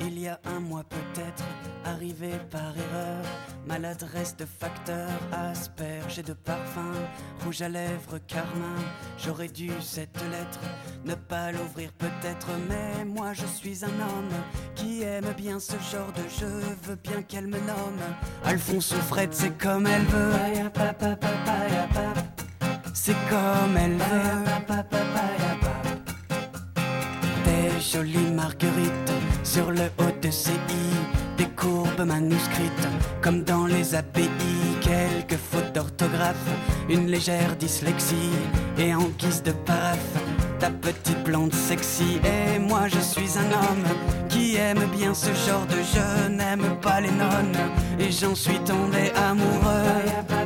Il y a un mois peut-être, arrivée par erreur. Maladresse de facteur, asperge et de parfum, rouge à lèvres, carmin. J'aurais dû cette lettre ne pas l'ouvrir peut-être, mais moi je suis un homme qui aime bien ce genre de jeu. Veux bien qu'elle me nomme Alphonse Fred, c'est comme elle veut. C'est comme elle veut. Des jolies marguerites sur le haut de ses i, des courbes manuscrites comme dans les API, quelques fautes d'orthographe, une légère dyslexie et en guise de paraphe. Ta petite blonde sexy et moi je suis un homme qui aime bien ce genre de jeu, n'aime pas les nonnes et j'en suis tombé. Amoureux.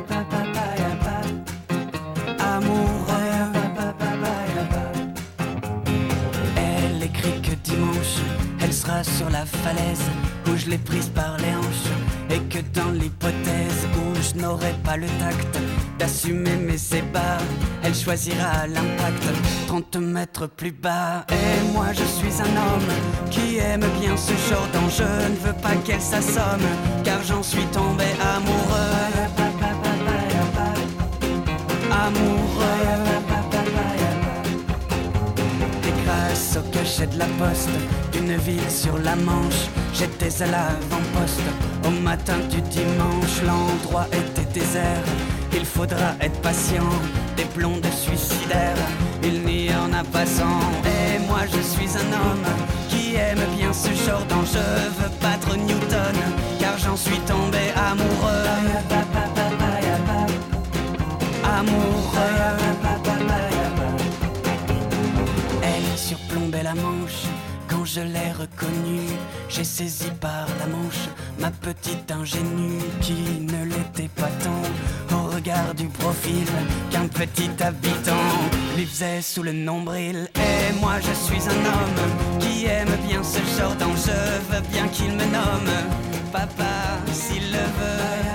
Sur la falaise où je l'ai prise par les hanches. Et que dans l'hypothèse où je n'aurai pas le tact d'assumer mes ébats, elle choisira l'impact 30 mètres plus bas. Et moi je suis un homme qui aime bien ce genre d'enjeu. Ne veux pas qu'elle s'assomme, car j'en suis tombé amoureux. Amoureux. Au cachet de la poste d'une ville sur la Manche, j'étais à l'avant-poste. Au matin du dimanche, l'endroit était désert. Il faudra être patient, des blondes suicidaires, il n'y en a pas cent. Et moi je suis un homme qui aime bien ce genre d'enjeu. Veux battre Newton, car j'en suis tombé amoureux. Amoureux. La manche. Quand je l'ai reconnue, j'ai saisi par la manche ma petite ingénue qui ne l'était pas tant au regard du profil qu'un petit habitant lui faisait sous le nombril. Et moi je suis un homme qui aime bien ce genre d'enjeu, veux bien qu'il me nomme papa s'il le veut.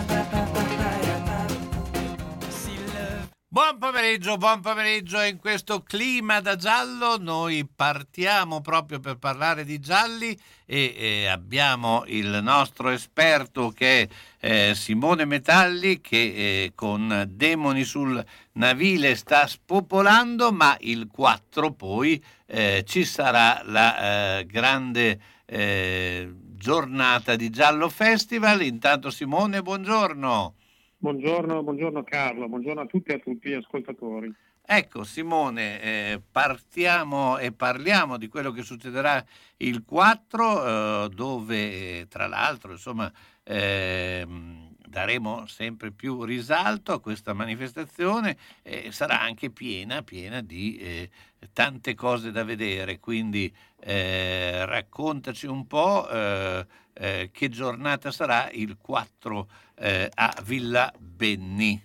Buon pomeriggio, buon pomeriggio. In questo clima da giallo noi partiamo proprio per parlare di gialli e, e abbiamo il nostro esperto che è eh, Simone Metalli che eh, con Demoni sul Navile sta spopolando, ma il 4 poi eh, ci sarà la eh, grande eh, giornata di Giallo Festival. Intanto Simone, buongiorno. Buongiorno, buongiorno Carlo, buongiorno a tutti e a tutti gli ascoltatori. Ecco Simone, eh, partiamo e parliamo di quello che succederà il 4, eh, dove tra l'altro insomma eh, daremo sempre più risalto a questa manifestazione e sarà anche piena, piena di eh, tante cose da vedere, quindi eh, raccontaci un po' eh, che giornata sarà il 4 a Villa Benni.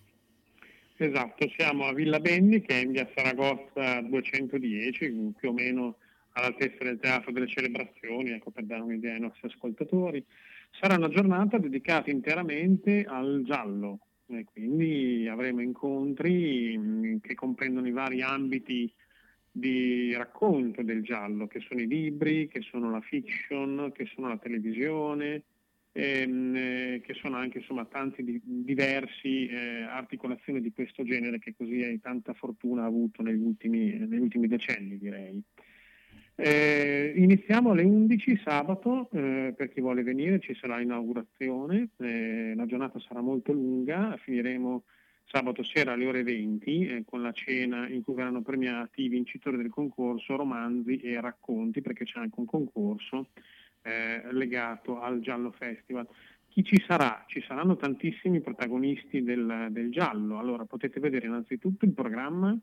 Esatto, siamo a Villa Benni che è in via Saragozza 210, più o meno all'altezza del Teatro delle Celebrazioni, ecco per dare un'idea ai nostri ascoltatori. Sarà una giornata dedicata interamente al giallo, e quindi avremo incontri che comprendono i vari ambiti di racconto del giallo, che sono i libri, che sono la fiction, che sono la televisione, ehm, eh, che sono anche insomma tanti di, diversi eh, articolazioni di questo genere che così tanta fortuna avuto negli ultimi, negli ultimi decenni direi. Eh, iniziamo alle 11 sabato, eh, per chi vuole venire ci sarà inaugurazione, eh, la giornata sarà molto lunga, finiremo sabato sera alle ore 20 eh, con la cena in cui verranno premiati i vincitori del concorso romanzi e racconti, perché c'è anche un concorso eh, legato al Giallo Festival. Chi ci sarà? Ci saranno tantissimi protagonisti del, del giallo, allora potete vedere innanzitutto il programma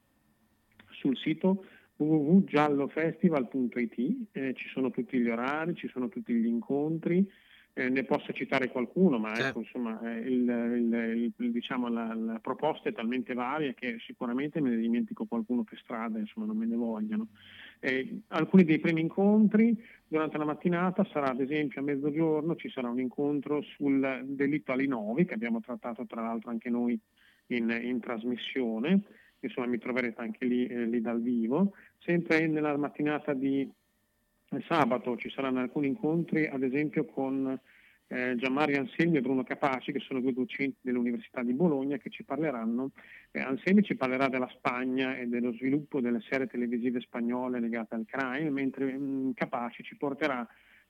sul sito www.giallofestival.it, eh, ci sono tutti gli orari, ci sono tutti gli incontri, eh, ne posso citare qualcuno, ma certo. ecco, insomma, eh, il, il, il, diciamo, la, la, proposta è talmente varia che sicuramente me ne dimentico qualcuno per strada, insomma, non me ne vogliano. Eh, alcuni dei primi incontri durante la mattinata sarà ad esempio a mezzogiorno ci sarà un incontro sul delitto Alinovi che abbiamo trattato tra l'altro anche noi in, in trasmissione, insomma mi troverete anche lì, eh, lì dal vivo. Sempre nella mattinata di sabato ci saranno alcuni incontri ad esempio con eh, Gianmario Anselmi e Bruno Capaci, che sono due docenti dell'Università di Bologna, che ci parleranno. Eh, Anselmi ci parlerà della Spagna e dello sviluppo delle serie televisive spagnole legate al crime, mentre mh, mm, Capaci ci porterà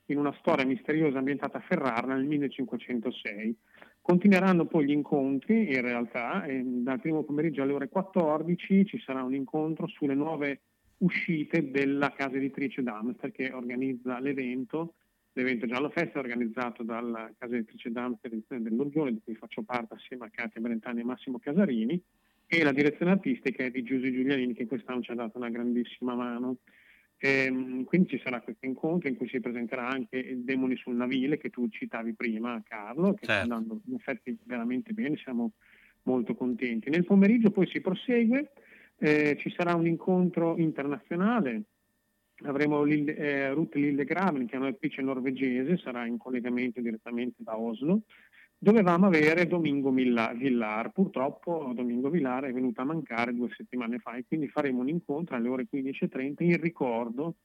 in una storia misteriosa ambientata a Ferrara nel 1506. Continueranno poi gli incontri, in realtà, e dal primo pomeriggio alle ore 14 ci sarà un incontro sulle nuove uscite della casa editrice Damster che organizza l'evento L'evento Giallo Festa è organizzato dalla casa editrice Dante dell'Orgione, di cui faccio parte assieme a Katia Brentani e Massimo Casarini, e la direzione artistica è di Giuseppe Giulianini, che quest'anno ci ha dato una grandissima mano. Ehm, quindi ci sarà questo incontro in cui si presenterà anche il Demoni sul Navile, che tu citavi prima, Carlo, che certo. sta andando in effetti veramente bene, siamo molto contenti. Nel pomeriggio poi si prosegue, eh, ci sarà un incontro internazionale avremo Lille, eh, Ruth Lillegraven, che è un'attrice norvegese, sarà in collegamento direttamente da Oslo. Dovevamo avere Domingo Villar, purtroppo Domingo Villar è venuto a mancare due settimane fa e quindi faremo un incontro alle ore 15.30 in ricordo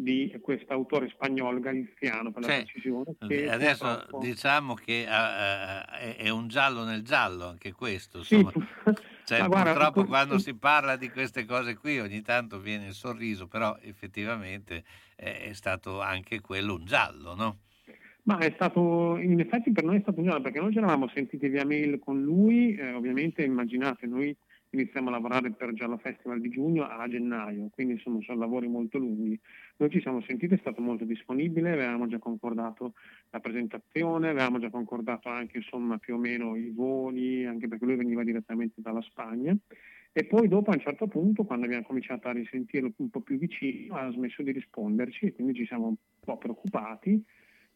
di questo autore spagnolo galiziano per la cioè, precisione. adesso purtroppo... diciamo che uh, è un giallo nel giallo anche questo. Insomma. Sì, cioè, guarda, purtroppo quando si parla di queste cose qui ogni tanto viene il sorriso, però effettivamente è stato anche quello un giallo, no? Ma è stato, in effetti per noi è stato un giallo perché noi ci eravamo sentiti via mail con lui, eh, ovviamente immaginate, noi iniziamo a lavorare per Giallo Festival di giugno a gennaio, quindi insomma sono lavori molto lunghi. Noi ci siamo sentiti, è stato molto disponibile, avevamo già concordato la presentazione, avevamo già concordato anche insomma più o meno i voli, anche perché lui veniva direttamente dalla Spagna. E poi dopo a un certo punto, quando abbiamo cominciato a risentirlo un po' più vicino, ha smesso di risponderci e quindi ci siamo un po' preoccupati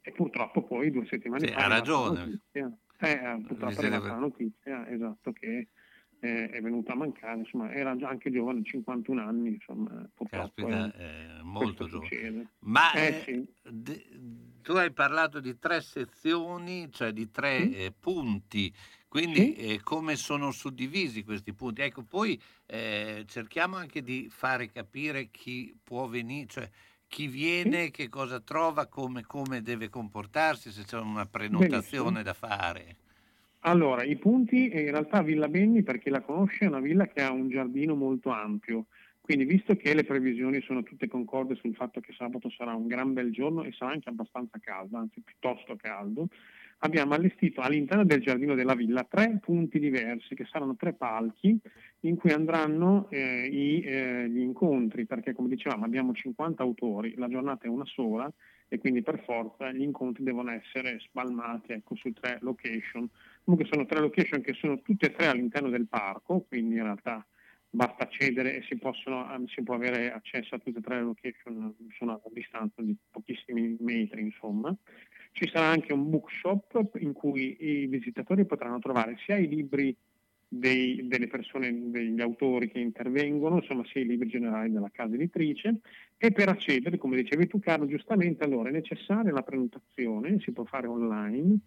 e purtroppo poi due settimane sì, fa... Ha ragione. Notizia, eh, purtroppo è arrivata la notizia, esatto, che eh, è venuto a mancare, insomma era già anche giovane, 51 anni, insomma purtroppo Caspita, è, molto giovane. Succede. Ma eh, eh, sì. d- tu hai parlato di tre sezioni, cioè di tre eh, punti, quindi sì. eh, come sono suddivisi questi punti? Ecco, poi eh, cerchiamo anche di fare capire chi può venire, cioè chi viene, che cosa trova, come, come, deve comportarsi, se c'è una prenotazione Benissimo. da fare. Allora, i punti in realtà Villa Benni, per chi la conosce, è una villa che ha un giardino molto ampio. Quindi, visto che le previsioni sono tutte concorde sul fatto che sabato sarà un gran bel giorno e sarà anche abbastanza caldo, anzi piuttosto caldo, abbiamo allestito all'interno del giardino della villa tre punti diversi, che saranno tre palchi in cui andranno eh, i, eh, gli incontri, perché come dicevamo abbiamo 50 autori, la giornata è una sola e quindi per forza gli incontri devono essere spalmati ecco, su tre location. Comunque sono tre location che sono tutte e tre all'interno del parco, quindi in realtà basta accedere e si, possono, si può avere accesso a tutte e tre le location, sono a distanza di pochissimi metri insomma. Ci sarà anche un bookshop in cui i visitatori potranno trovare sia i libri dei, delle persone, degli autori che intervengono, insomma sia i libri generali della casa editrice e per accedere, come dicevi tu Carlo, giustamente allora è necessaria la prenotazione, si può fare online,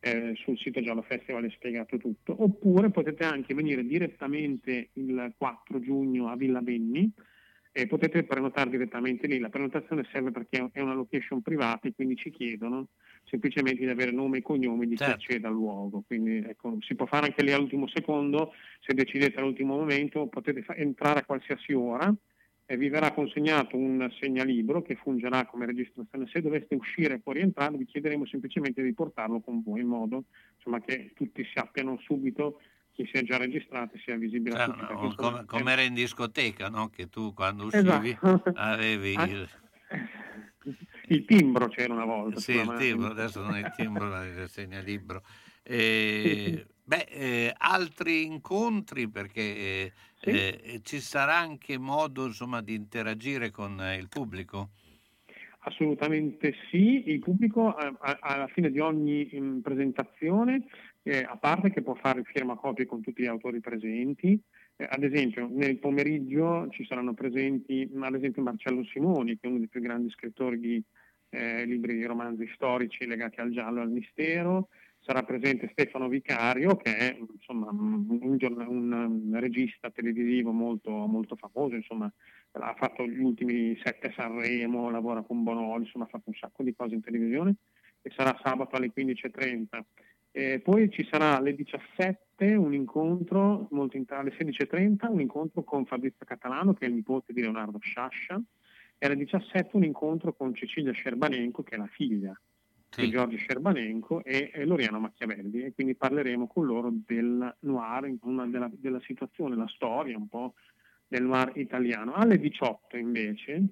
eh, sul sito Giallo Festival è spiegato tutto, oppure potete anche venire direttamente il 4 giugno a Villa Benni e potete prenotare direttamente lì. La prenotazione serve perché è una location privata e quindi ci chiedono semplicemente di avere nome e cognomi di certo. chi accede al luogo. Quindi ecco, si può fare anche lì all'ultimo secondo, se decidete all'ultimo momento potete fa- entrare a qualsiasi ora e vi verrà consegnato un segnalibro che fungerà come registrazione. Se doveste uscire o rientrare vi chiederemo semplicemente di portarlo con voi in modo insomma, che tutti sappiano subito chi si è già registrato sia visibile cioè, a tutti. No, come, come era in discoteca, no? che tu quando uscivi esatto. avevi ah, il... il... timbro c'era una volta. Sì, il timbro, adesso non è il timbro, ma il segnalibro. E, beh, eh, altri incontri perché Sì. Eh, ci sarà anche modo insomma, di interagire con eh, il pubblico? Assolutamente sì, il pubblico alla fine di ogni mm, presentazione, eh, a parte che può fare firma copie con tutti gli autori presenti, eh, ad esempio nel pomeriggio ci saranno presenti ad esempio Marcello Simoni, che è uno dei più grandi scrittori di eh, libri di romanzi storici legati al giallo e al mistero, sarà presente Stefano Vicario che è insomma, un, un, un, regista televisivo molto, molto famoso, insomma, ha fatto gli ultimi sette Sanremo, lavora con Bonoli, insomma, ha fatto un sacco di cose in televisione e sarà sabato alle 15.30. E poi ci sarà alle 17 un incontro, molto in, alle 16.30 un incontro con Fabrizio Catalano che è il nipote di Leonardo Sciascia e alle 17 un incontro con Cecilia Scerbanenko che è la figlia sì. di Giorgio Scerbanenko e, e Loriano Machiavelli e quindi parleremo con loro del noir, della, della situazione, la storia un po' del noir italiano. Alle 18 invece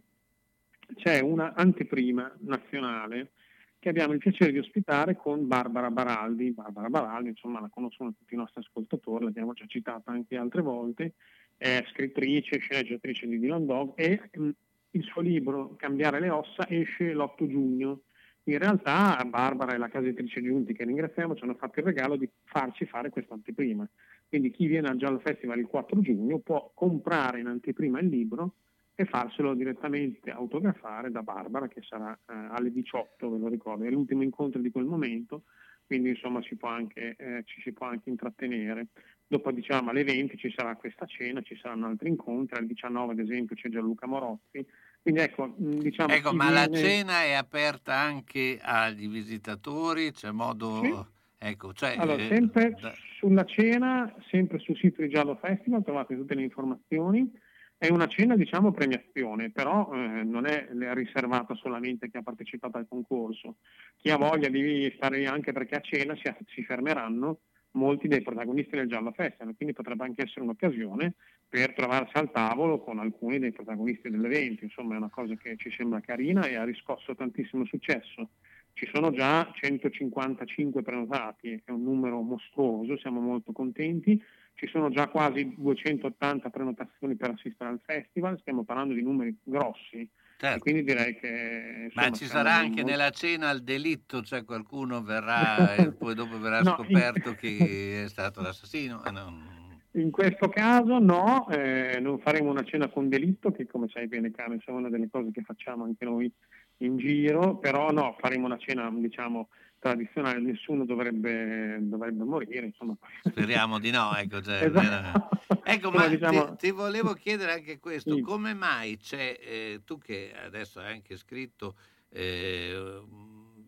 c'è una anteprima nazionale che abbiamo il piacere di ospitare con Barbara Baraldi. Barbara Baraldi, insomma, la conoscono tutti i nostri ascoltatori, l'abbiamo già citata anche altre volte, è scrittrice, sceneggiatrice di Dylan Dog e mh, il suo libro Cambiare le ossa esce l'8 giugno in realtà Barbara e la casa editrice Giunti, che ringraziamo, ci hanno fatto il regalo di farci fare questa anteprima. Quindi chi viene al Giallo Festival il 4 giugno può comprare in anteprima il libro e farselo direttamente autografare da Barbara, che sarà eh, alle 18, ve lo ricordo, è l'ultimo incontro di quel momento, quindi insomma si anche, eh, ci si può anche intrattenere. Dopo diciamo alle 20 ci sarà questa cena, ci saranno altri incontri, alle 19 ad esempio c'è Gianluca Morozzi, quindi ecco, diciamo, ecco ma viene... la cena è aperta anche agli visitatori? C'è modo... Sì. Ecco, cioè, allora, eh, sempre da... sulla cena, sempre sul sito di Giallo Festival trovate tutte le informazioni. È una cena, diciamo, premiazione, però eh, non è riservata solamente a chi ha partecipato al concorso. Chi ha voglia di stare lì anche perché a cena si, si fermeranno molti dei protagonisti del Giallo Festival, quindi potrebbe anche essere un'occasione per trovarsi al tavolo con alcuni dei protagonisti dell'evento, insomma è una cosa che ci sembra carina e ha riscosso tantissimo successo. Ci sono già 155 prenotati, è un numero mostruoso, siamo molto contenti, ci sono già quasi 280 prenotazioni per assistere al festival, stiamo parlando di numeri grossi, Certo. quindi direi che... Insomma, Ma ci sarà anche molto... nella cena il delitto, cioè qualcuno verrà e poi dopo verrà no, scoperto in... chi è stato l'assassino? Eh, non... In questo caso no, eh, non faremo una cena con delitto, che come sai bene Carmen, è una delle cose che facciamo anche noi in giro, però no, faremo una cena diciamo tradizionale, nessuno dovrebbe, dovrebbe morire. Insomma. Speriamo di no, ecco. Cioè, esatto. ecco ma diciamo... ti, ti, volevo chiedere anche questo, sì. come mai c'è, eh, tu che adesso hai anche scritto, eh,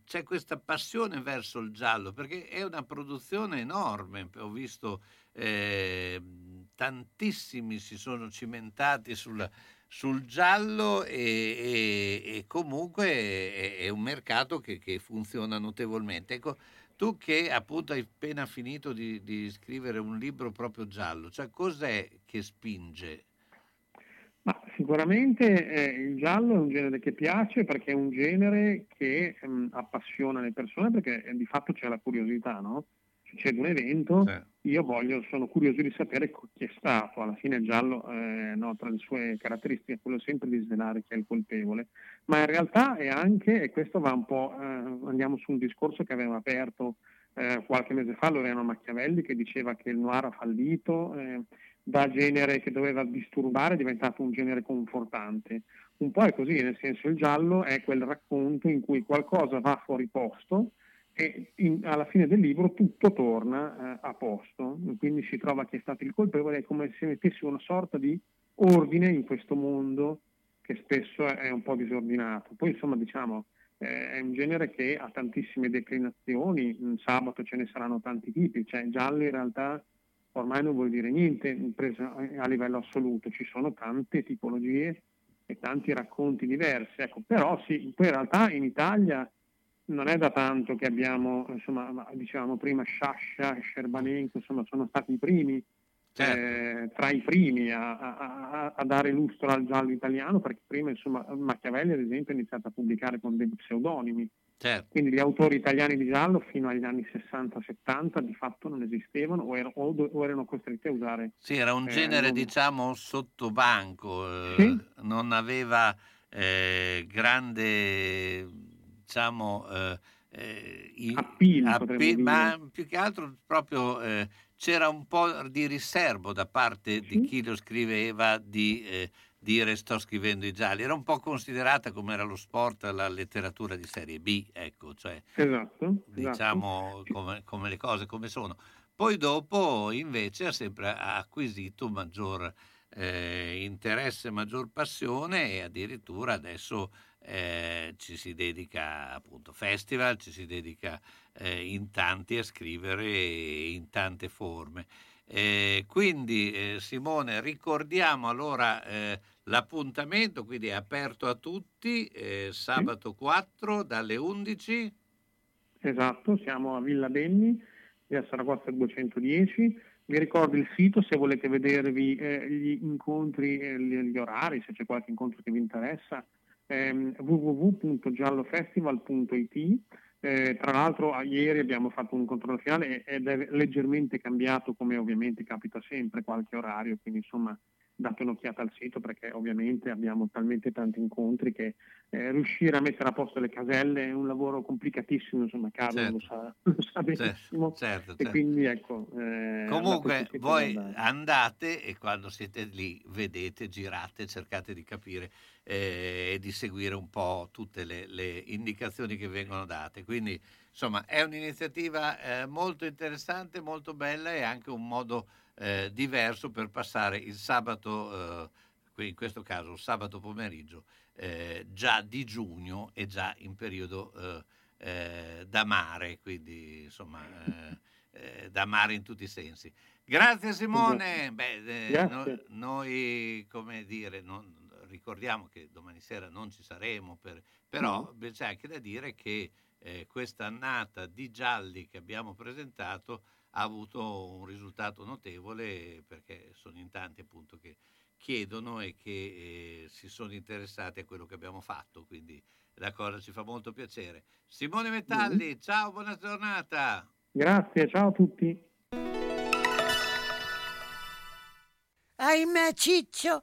c'è questa passione verso il giallo, perché è una produzione enorme, ho visto eh, tantissimi si sono cimentati sulla sul giallo e, e, e comunque è, è, un mercato che, che, funziona notevolmente. Ecco, tu che appunto hai appena finito di, di scrivere un libro proprio giallo, cioè cos'è che spinge? Ma sicuramente eh, il giallo è un genere che piace perché è un genere che mh, mm, appassiona le persone perché eh, di fatto c'è la curiosità, no? Succede un evento, sì. io voglio, sono curioso di sapere chi è stato. Alla fine il giallo, eh, no, tra le sue caratteristiche, è quello sempre di svelare chi è il colpevole. Ma in realtà è anche, e questo va un po', eh, andiamo su un discorso che avevamo aperto eh, qualche mese fa, Loreno Machiavelli, che diceva che il noir ha fallito, eh, da genere che doveva disturbare è diventato un genere confortante. Un po' è così, nel senso il giallo è quel racconto in cui qualcosa va fuori posto, e in, alla fine del libro tutto torna eh, a posto, quindi si trova chi è stato il colpevole, è come se mettessi una sorta di ordine in questo mondo che spesso è un po' disordinato. Poi insomma diciamo eh, è un genere che ha tantissime declinazioni, in sabato ce ne saranno tanti tipi, cioè giallo in realtà ormai non vuol dire niente preso a livello assoluto, ci sono tante tipologie e tanti racconti diversi, ecco, però sì, poi in realtà in Italia non è da tanto che abbiamo, insomma, dicevamo prima Sciascia e Scerbanenko, insomma, sono stati i primi, certo. eh, tra i primi a, a, a, dare lustro al giallo italiano, perché prima, insomma, Machiavelli, ad esempio, ha iniziato a pubblicare con dei pseudonimi, Certo. Quindi gli autori italiani di giallo fino agli anni 60-70 di fatto non esistevano o, er- o, erano costretti a usare. Sì, era un eh, genere non... diciamo sottobanco, eh, sì? non aveva eh, grande diciamo eh, eh appeal, appeal ma più che altro proprio eh, c'era un po' di riservo da parte di chi lo scriveva di dire sto scrivendo i gialli, era un po' considerata come era lo sport la letteratura di serie B, ecco, cioè esatto, diciamo esatto. Come, come, le cose come sono. Poi dopo invece ha sempre acquisito maggior eh, interesse, maggior passione e addirittura adesso eh, ci si dedica appunto festival, ci si dedica eh, in tanti a scrivere in tante forme. Eh, quindi eh, Simone, ricordiamo allora eh, l'appuntamento, quindi è aperto a tutti, sabato 4 dalle 11. Esatto, siamo a Villa Benni, via Saragossa 210. Vi ricordo il sito se volete vedervi gli incontri, gli orari, se c'è qualche incontro che vi interessa, ehm, www.giallofestival.it eh, tra l'altro ieri abbiamo fatto un controllo finale ed è leggermente cambiato come ovviamente capita sempre qualche orario, quindi insomma date un'occhiata al sito perché ovviamente abbiamo talmente tanti incontri che eh, riuscire a mettere a posto le caselle è un lavoro complicatissimo, insomma Carlo certo. lo, sa, lo, sa, benissimo. certo, certo, e quindi ecco eh, comunque voi andate e quando siete lì vedete, girate, cercate di capire eh, e di seguire un po' tutte le, le, indicazioni che vengono date. Quindi insomma è un'iniziativa eh, molto interessante, molto bella e anche un modo eh, diverso per passare il sabato, eh, in questo caso il sabato pomeriggio, eh, già di giugno e già in periodo eh, eh, da mare, quindi insomma eh, da mare in tutti i sensi. Grazie Simone, Beh, Grazie. No, noi come dire, non, ricordiamo che domani sera non ci saremo, per, però no. c'è anche da dire che questa annata di gialli che abbiamo presentato ha avuto un risultato notevole perché sono in tanti appunto che chiedono e che eh, si sono interessati a quello che abbiamo fatto, quindi la cosa ci fa molto piacere. Simone Metalli, mm. ciao, buona giornata. Grazie, ciao a tutti. Ahimè Ciccio,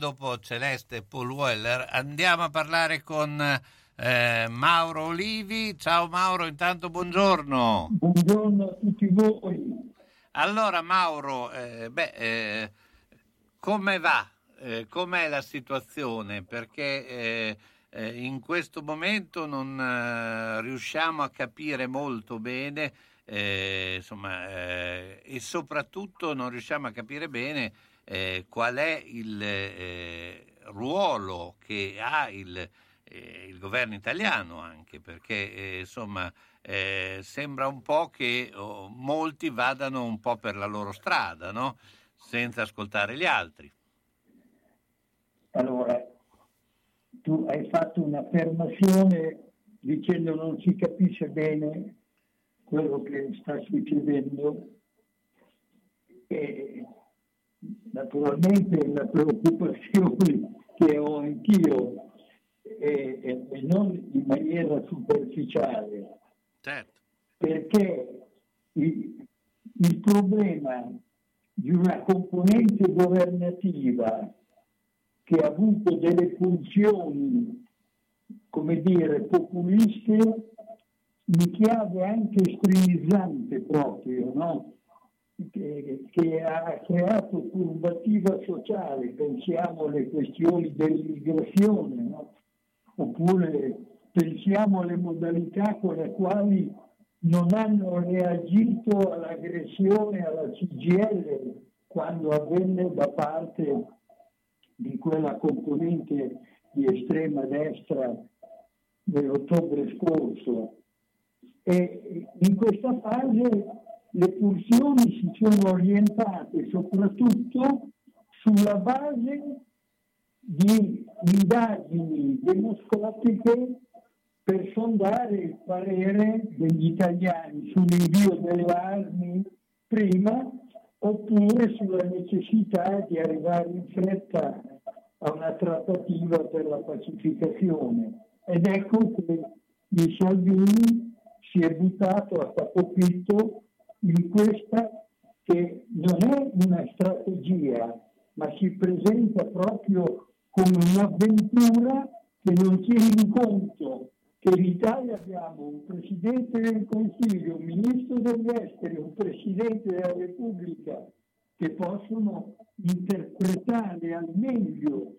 Dopo Celeste Paul Weller, andiamo a parlare con eh, Mauro Olivi. Ciao Mauro, intanto buongiorno. Buongiorno a tutti voi. Allora Mauro, eh, beh, eh, come va? Eh, com'è la situazione? Perché eh, eh, in questo momento non riusciamo a capire molto bene, insomma, e soprattutto non riusciamo a capire bene eh, qual è il eh, ruolo che ha il, eh, il governo italiano anche, perché eh, insomma eh, sembra un po' che oh, molti vadano un po' per la loro strada, no? senza ascoltare gli altri. Allora, tu hai fatto un'affermazione dicendo non si capisce bene quello che sta succedendo e naturalmente la preoccupazione che ho anch'io e, e- e non in maniera superficiale Certo, perché il, il problema di una componente governativa che ha avuto delle funzioni, come dire, populiste, in chiave anche estremizzante proprio, no? Che, ha creato turbativa sociale, pensiamo alle questioni dell'immigrazione, no? oppure pensiamo alle modalità con le quali non hanno reagito all'aggressione alla CGL quando avvenne da parte di quella componente di estrema destra nell'ottobre scorso. E in questa fase le pulsioni si sono orientate soprattutto sulla base di indagini demoscopiche per sondare il parere degli italiani sull'invio delle armi prima oppure sulla necessità di arrivare in fretta a una trattativa per la pacificazione. Ed ecco che Salvini si è buttato a capofitto in questa che non è una strategia, ma si presenta proprio come un'avventura che non tiene in conto che in Italia abbiamo un Presidente del Consiglio, un Ministro degli Esteri, un Presidente della Repubblica che possono interpretare al meglio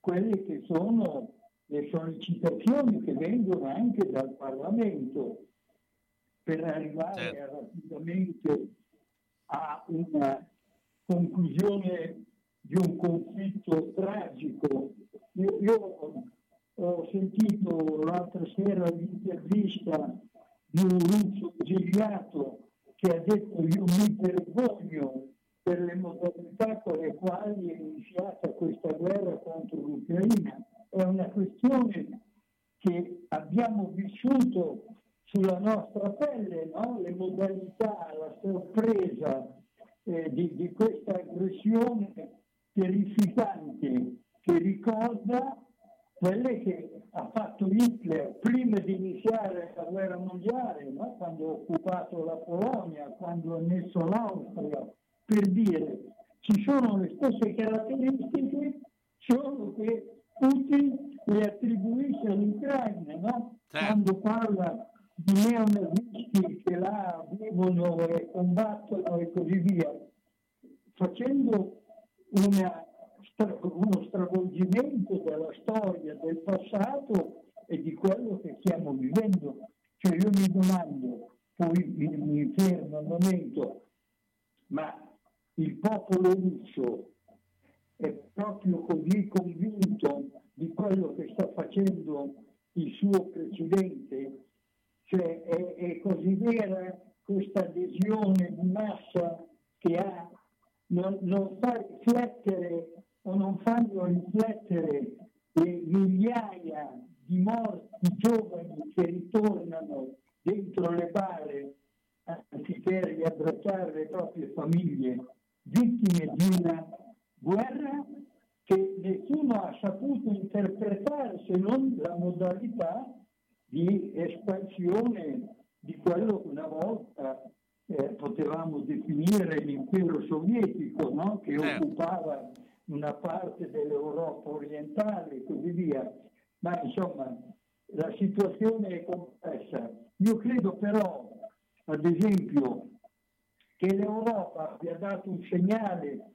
quelle che sono le sollecitazioni che vengono anche dal Parlamento per arrivare Certo. rapidamente a una conclusione di un conflitto tragico. Io, io ho sentito l'altra sera l'intervista di un russo esiliato che ha detto io mi vergogno per le modalità con le quali è iniziata questa guerra contro l'Ucraina. È una questione che abbiamo vissuto sulla nostra pelle no? le modalità, la sorpresa eh, di, di questa aggressione terrificante che ricorda quelle che ha fatto Hitler prima di iniziare la guerra mondiale, no? quando ha occupato la Polonia, quando ha messo l'Austria, per dire ci sono le stesse caratteristiche, solo che Putin le attribuisce all'Ucraina, no? Quando parla di neonazisti che là vivono e combattono e così via, facendo una uno stravolgimento della storia del passato e di quello che stiamo vivendo. Cioè io mi domando, poi mi fermo un momento, ma il popolo russo è proprio così convinto di quello che sta facendo il suo presidente, cioè è, è così vera questa adesione di massa che ha, non, non fa riflettere o non fanno riflettere le migliaia di morti giovani che ritornano dentro le bare anziché riabbracciare le proprie famiglie, vittime di una guerra che nessuno ha saputo interpretare se non la modalità di espansione di quello che una volta eh, potevamo definire l'impero sovietico, no? che Certo. occupava una parte dell'Europa orientale e così via. Ma insomma, la situazione è complessa. Io credo però, ad esempio, che l'Europa abbia dato un segnale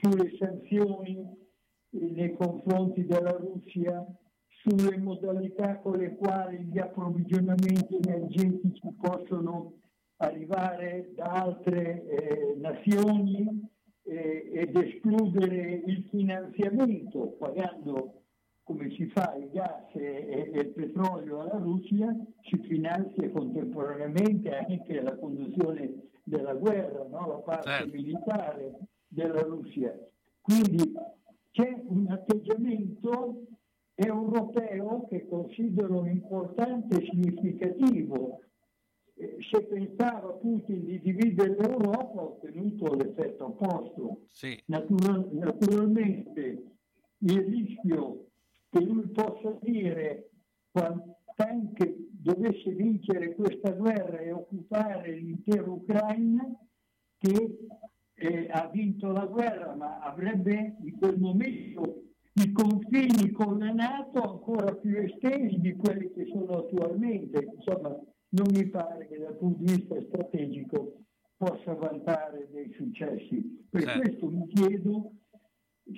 sulle sanzioni eh, nei confronti della Russia, sulle modalità con le quali gli approvvigionamenti energetici possono arrivare da altre eh, nazioni eh, ed escludere il finanziamento pagando come si fa il gas e, e- il petrolio alla Russia, si finanzia contemporaneamente anche la conduzione della guerra, no? la parte Certo. militare della Russia. Quindi c'è un atteggiamento europeo che considero importante e significativo. Eh, Se pensava Putin di dividere l'Europa ha ottenuto l'effetto opposto. Sì. Natural- naturalmente il rischio che lui possa dire quando anche dovesse vincere questa guerra e occupare l'intera Ucraina, che eh, ha vinto la guerra, ma avrebbe in quel momento i confini con la Nato ancora più estesi di quelli che sono attualmente. Insomma, non mi pare che dal punto di vista strategico possa vantare dei successi. Per Certo. questo mi chiedo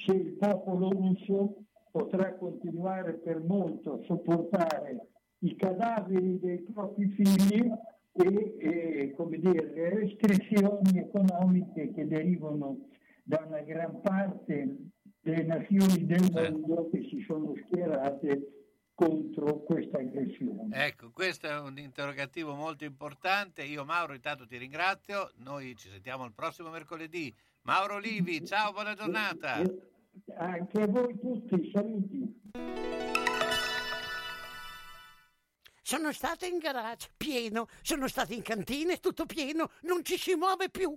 se il popolo russo potrà continuare per molto a sopportare i cadaveri dei propri figli e, e, come dire, le restrizioni economiche che derivano da una gran parte delle nazioni del mondo che si sono schierate contro questa aggressione. Ecco, questo è un interrogativo molto importante. Io Mauro intanto ti ringrazio, noi ci sentiamo il prossimo mercoledì. Mauro Livi, ciao, buona giornata. Anche a voi tutti, saluti. Sono stato in garage, pieno, sono stato in cantina, è tutto pieno, non ci si muove più,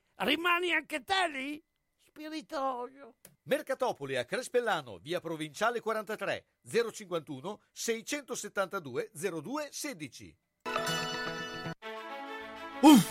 rimani anche te lì? Spiritoso. Mercatopoli a Crespellano, via Provinciale 43, 051 672 02 16. Uff,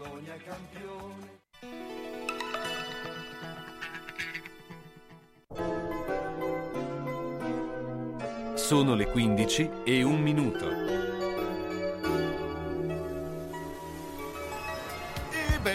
Bologna campione. Sono le 15 e un minuto.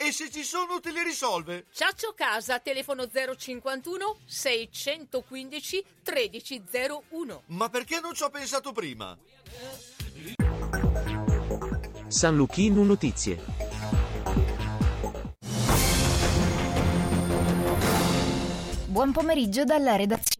e se ci sono te li risolve. Ciaccio Casa, telefono 051 615 1301. Ma perché non ci ho pensato prima? San Lucchino Notizie. Buon pomeriggio dalla redazione.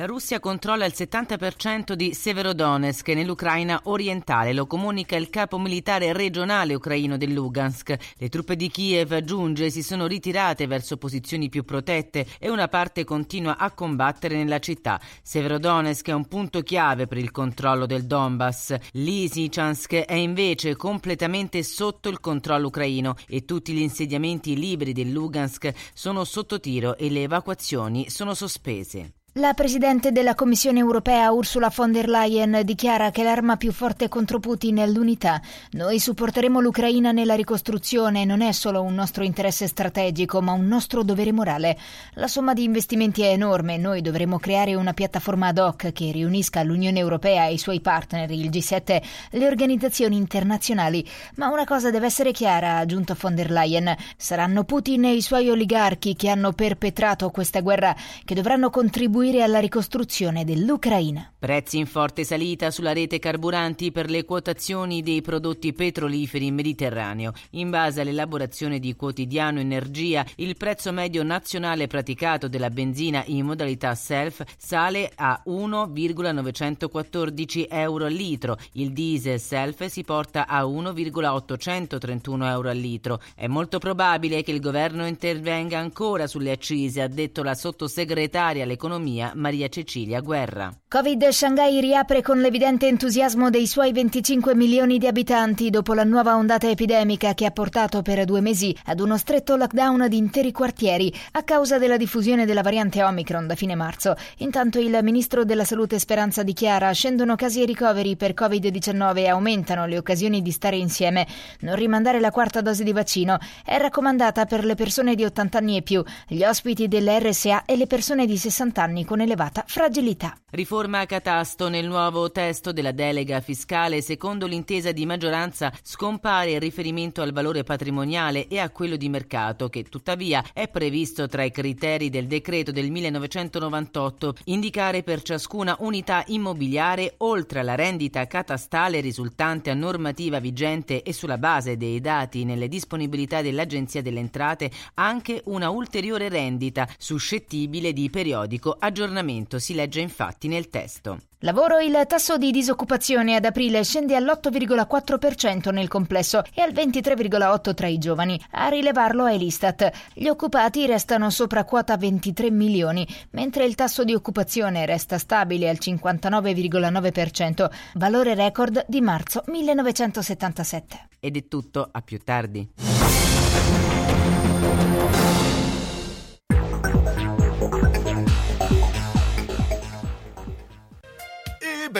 La Russia controlla il 70% di Severodonetsk nell'Ucraina orientale, lo comunica il capo militare regionale ucraino del Lugansk. Le truppe di Kiev, aggiunge, si sono ritirate verso posizioni più protette e una parte continua a combattere nella città. Severodonetsk è un punto chiave per il controllo del Donbass. Lysychansk è invece completamente sotto il controllo ucraino e tutti gli insediamenti liberi del Lugansk sono sotto tiro e le evacuazioni sono sospese. La Presidente della Commissione europea Ursula von der Leyen dichiara che l'arma più forte contro Putin è l'unità. Noi supporteremo l'Ucraina nella ricostruzione, non è solo un nostro interesse strategico, ma un nostro dovere morale. La somma di investimenti è enorme, noi dovremo creare una piattaforma ad hoc che riunisca l'Unione Europea e i suoi partner, il G7, le organizzazioni internazionali. Ma una cosa deve essere chiara, ha aggiunto von der Leyen, saranno Putin e i suoi oligarchi che hanno perpetrato questa guerra che dovranno contribuire alla ricostruzione dell'Ucraina. Prezzi in forte salita sulla rete carburanti per le quotazioni dei prodotti petroliferi in Mediterraneo. In base all'elaborazione di Quotidiano Energia, il prezzo medio nazionale praticato della benzina in modalità self sale a 1,914 euro al litro. Il diesel self si porta a 1,831 euro al litro. È molto probabile che il governo intervenga ancora sulle accise, ha detto la sottosegretaria all'economia Maria Cecilia Guerra. Covid Shanghai riapre con l'evidente entusiasmo dei suoi 25 milioni di abitanti dopo la nuova ondata epidemica che ha portato per due mesi ad uno stretto lockdown di interi quartieri a causa della diffusione della variante Omicron da fine marzo. Intanto il ministro della Salute Speranza dichiara scendono casi e ricoveri per Covid-19 e aumentano le occasioni di stare insieme. Non rimandare la quarta dose di vaccino è raccomandata per le persone di 80 anni e più, gli ospiti delle RSA e le persone di 60 anni cittadini con elevata fragilità. Riforma catasto nel nuovo testo della delega fiscale, secondo l'intesa di maggioranza, scompare il riferimento al valore patrimoniale e a quello di mercato, che tuttavia è previsto tra i criteri del decreto del 1998, indicare per ciascuna unità immobiliare, oltre alla rendita catastale risultante a normativa vigente e sulla base dei dati nelle disponibilità dell'Agenzia delle Entrate, anche una ulteriore rendita suscettibile di periodico aggiornamento, si legge infatti nel testo. Lavoro il tasso di disoccupazione ad aprile scende all'8,4% nel complesso e al 23,8% tra i giovani. A rilevarlo è l'Istat. Gli occupati restano sopra quota 23 milioni, mentre il tasso di occupazione resta stabile al 59,9%, valore record di marzo 1977. Ed è tutto, a più tardi. YouTube.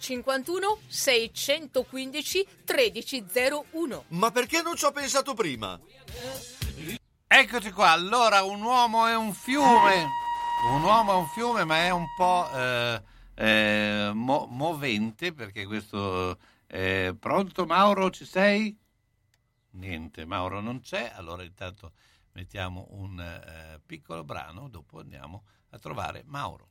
051 615 1301. Ma perché non ci ho pensato prima? Eccoci qua, allora un uomo è un fiume, un uomo è un fiume ma è un po' eh, eh, mo- movente perché questo... eh, pronto Mauro, ci sei? Niente, Mauro non c'è, allora intanto mettiamo un eh, piccolo brano, dopo andiamo a trovare Mauro.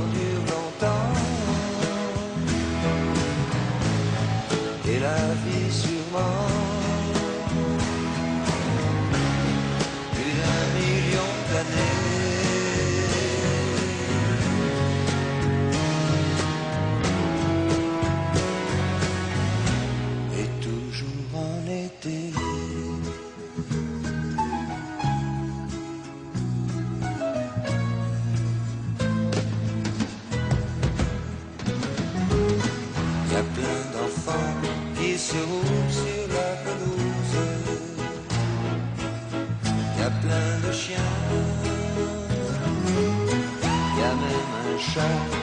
plus d'un million d'années et toujours en été. Il shine.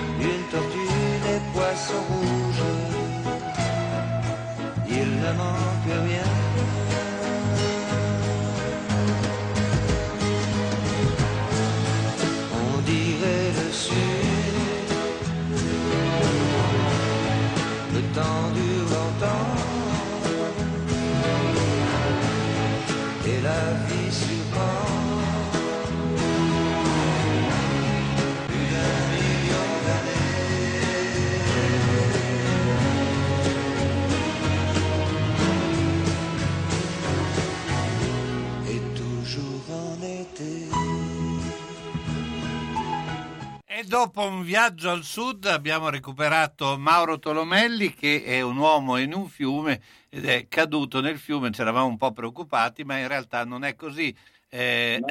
E dopo un viaggio al sud abbiamo recuperato Mauro Tolomelli che è un uomo in un fiume ed è caduto nel fiume, ci eravamo un po' preoccupati, ma in realtà non è così. Eh, No.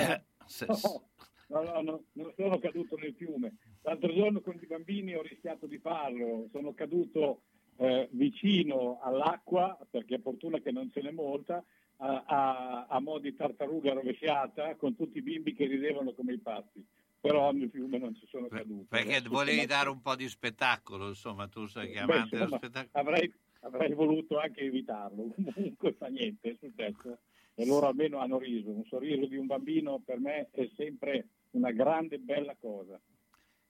se- No, no, no, non sono caduto nel fiume. L'altro giorno con i bambini ho rischiato di farlo, sono caduto eh, vicino all'acqua, perché è fortuna che non ce n'è molta, a, a, a mo' di tartaruga rovesciata, con tutti i bimbi che ridevano come i pazzi. Però nel fiume non ci sono caduto. perché volevi dare un po' di spettacolo, insomma, tu sei che Beh, insomma, spettacolo. avrei, avrei voluto anche evitarlo, comunque fa niente, è successo. E loro almeno hanno riso. Un sorriso di un bambino per me è sempre una grande bella cosa.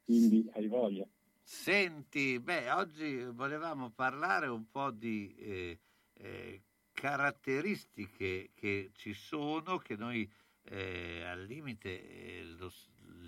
Quindi hai voglia. Senti, beh, oggi volevamo parlare un po' di eh, eh, caratteristiche che ci sono, che noi eh, al limite eh, lo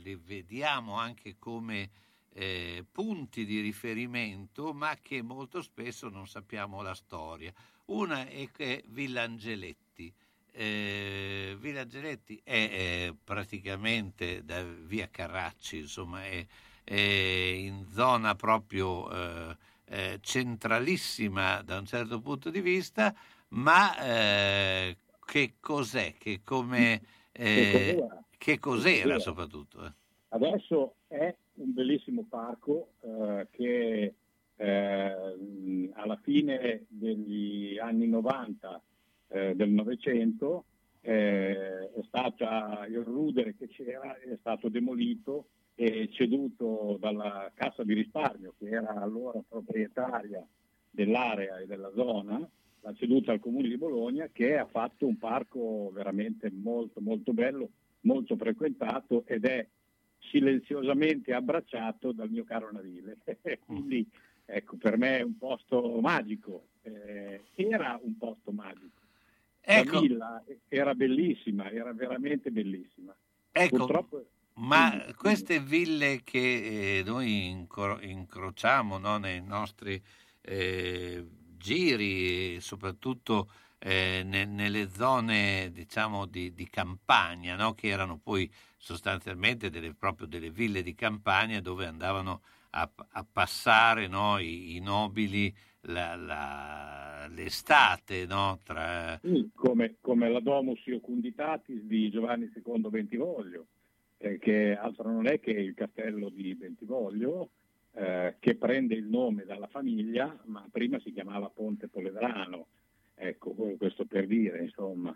le vediamo anche come eh, punti di riferimento, ma che molto spesso non sappiamo la storia. Una è che Villa Angeletti. Eh, Villa Angeletti è, eh, praticamente da via Carracci, insomma, è, è in zona proprio eh, eh, centralissima da un certo punto di vista, ma eh, che cos'è? Che, come, eh, cos'era? Che cos'era cos'era? soprattutto? eh? Adesso è un bellissimo parco eh, che eh, alla fine degli anni 90 eh, del Novecento eh, è stata il rudere che c'era è stato demolito e ceduto dalla Cassa di risparmio che era allora proprietaria dell'area e della zona, l'ha ceduta al Comune di Bologna che ha fatto un parco veramente molto molto bello, molto frequentato ed è silenziosamente abbracciato dal mio caro navile. Quindi ecco, per me è un posto magico, eh, era un posto magico. Ecco. La villa era bellissima, era veramente bellissima. Ecco, Purtroppo Ma queste ville che eh, noi incro- incrociamo no, nei nostri eh, giri, e soprattutto eh, ne- nelle zone diciamo di, di campagna, no, che erano poi sostanzialmente delle, proprio delle ville di campagna dove andavano a, a passare no, i, i nobili la- la- l'estate no, tra, come, come la Domus Iocunditatis di Giovanni II Bentivoglio, eh, che altro non è che il castello di Bentivoglio, eh, che prende il nome dalla famiglia, ma prima si chiamava Ponte Poledrano. Ecco, questo per dire, insomma.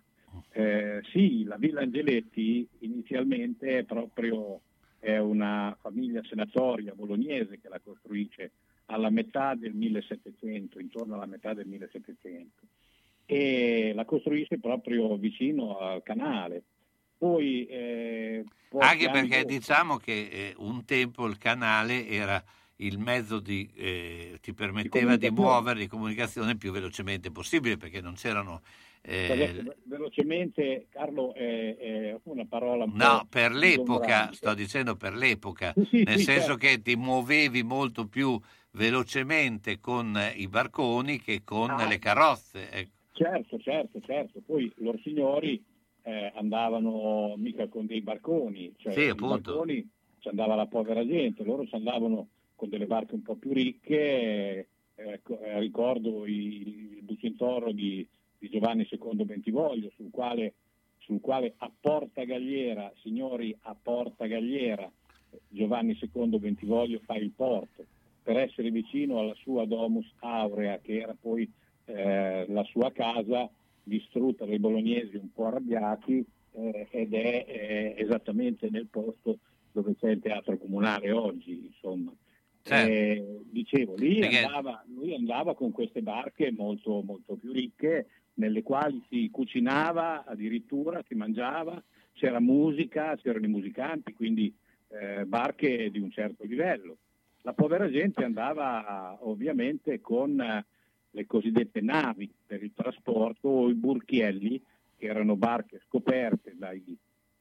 Eh, sì, la Villa Angeletti inizialmente è proprio è una famiglia senatoria bolognese che la costruisce alla metà del 1700, intorno alla metà del 1700, e la costruisce proprio vicino al canale. Poi, eh, Anche perché dopo- diciamo che eh, un tempo il canale era il mezzo di, eh, ti permetteva di, muovere di comunicazione più velocemente possibile perché non c'erano... eh, velocemente, Carlo, è, è una parola un No, per l'epoca, sto dicendo per l'epoca, Sì, sì, nel sì, senso certo. che ti muovevi molto più velocemente con i barconi che con Ah. le carrozze. ecco. Certo, certo, certo. Poi loro signori eh, andavano mica con dei barconi, cioè Sì, i appunto. barconi ci andava la povera gente, loro ci andavano con delle barche un po' più ricche, eh, ecco, eh, ricordo i- il Bucintoro di, di Giovanni II Bentivoglio, sul quale, sul quale a Porta Galliera, signori a Porta Galliera, Giovanni II Bentivoglio fa il porto per essere vicino alla sua domus aurea che era poi eh, la sua casa distrutta dai bolognesi un po' arrabbiati eh, ed è eh, esattamente nel posto dove c'è il teatro comunale oggi insomma Certo. Eh, dicevo lì Perché- andava, lui andava con queste barche molto, molto più ricche nelle quali si cucinava addirittura si mangiava c'era musica c'erano i musicanti quindi eh, barche di un certo livello la povera gente andava ovviamente con eh, le cosiddette navi per il trasporto o i burchielli, che erano barche scoperte dai,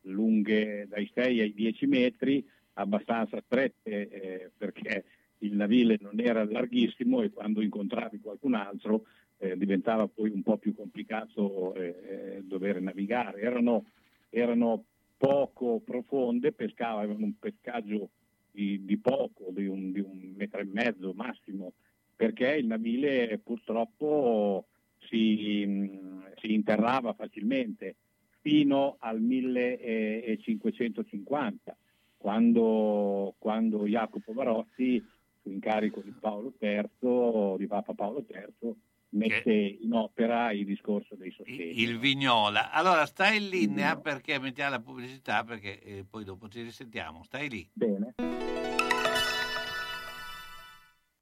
lunghe dai 6 ai 10 metri, abbastanza strette eh, perché il navile non era larghissimo e quando incontravi qualcun altro eh, diventava poi un po' più complicato eh, eh, dover navigare. Erano, erano poco profonde, pescavano un pescaggio di, di poco, di un, di un metro e mezzo massimo, perché il navile purtroppo si, mh, si interrava facilmente fino al 1550, quando, quando Jacopo Barozzi, su incarico di Paolo III, di Papa Paolo III, mette in opera il discorso dei sostegni. Il Vignola. Allora stai in linea perché mettiamo la pubblicità perché eh, poi dopo ci risentiamo. Stai lì. Bene.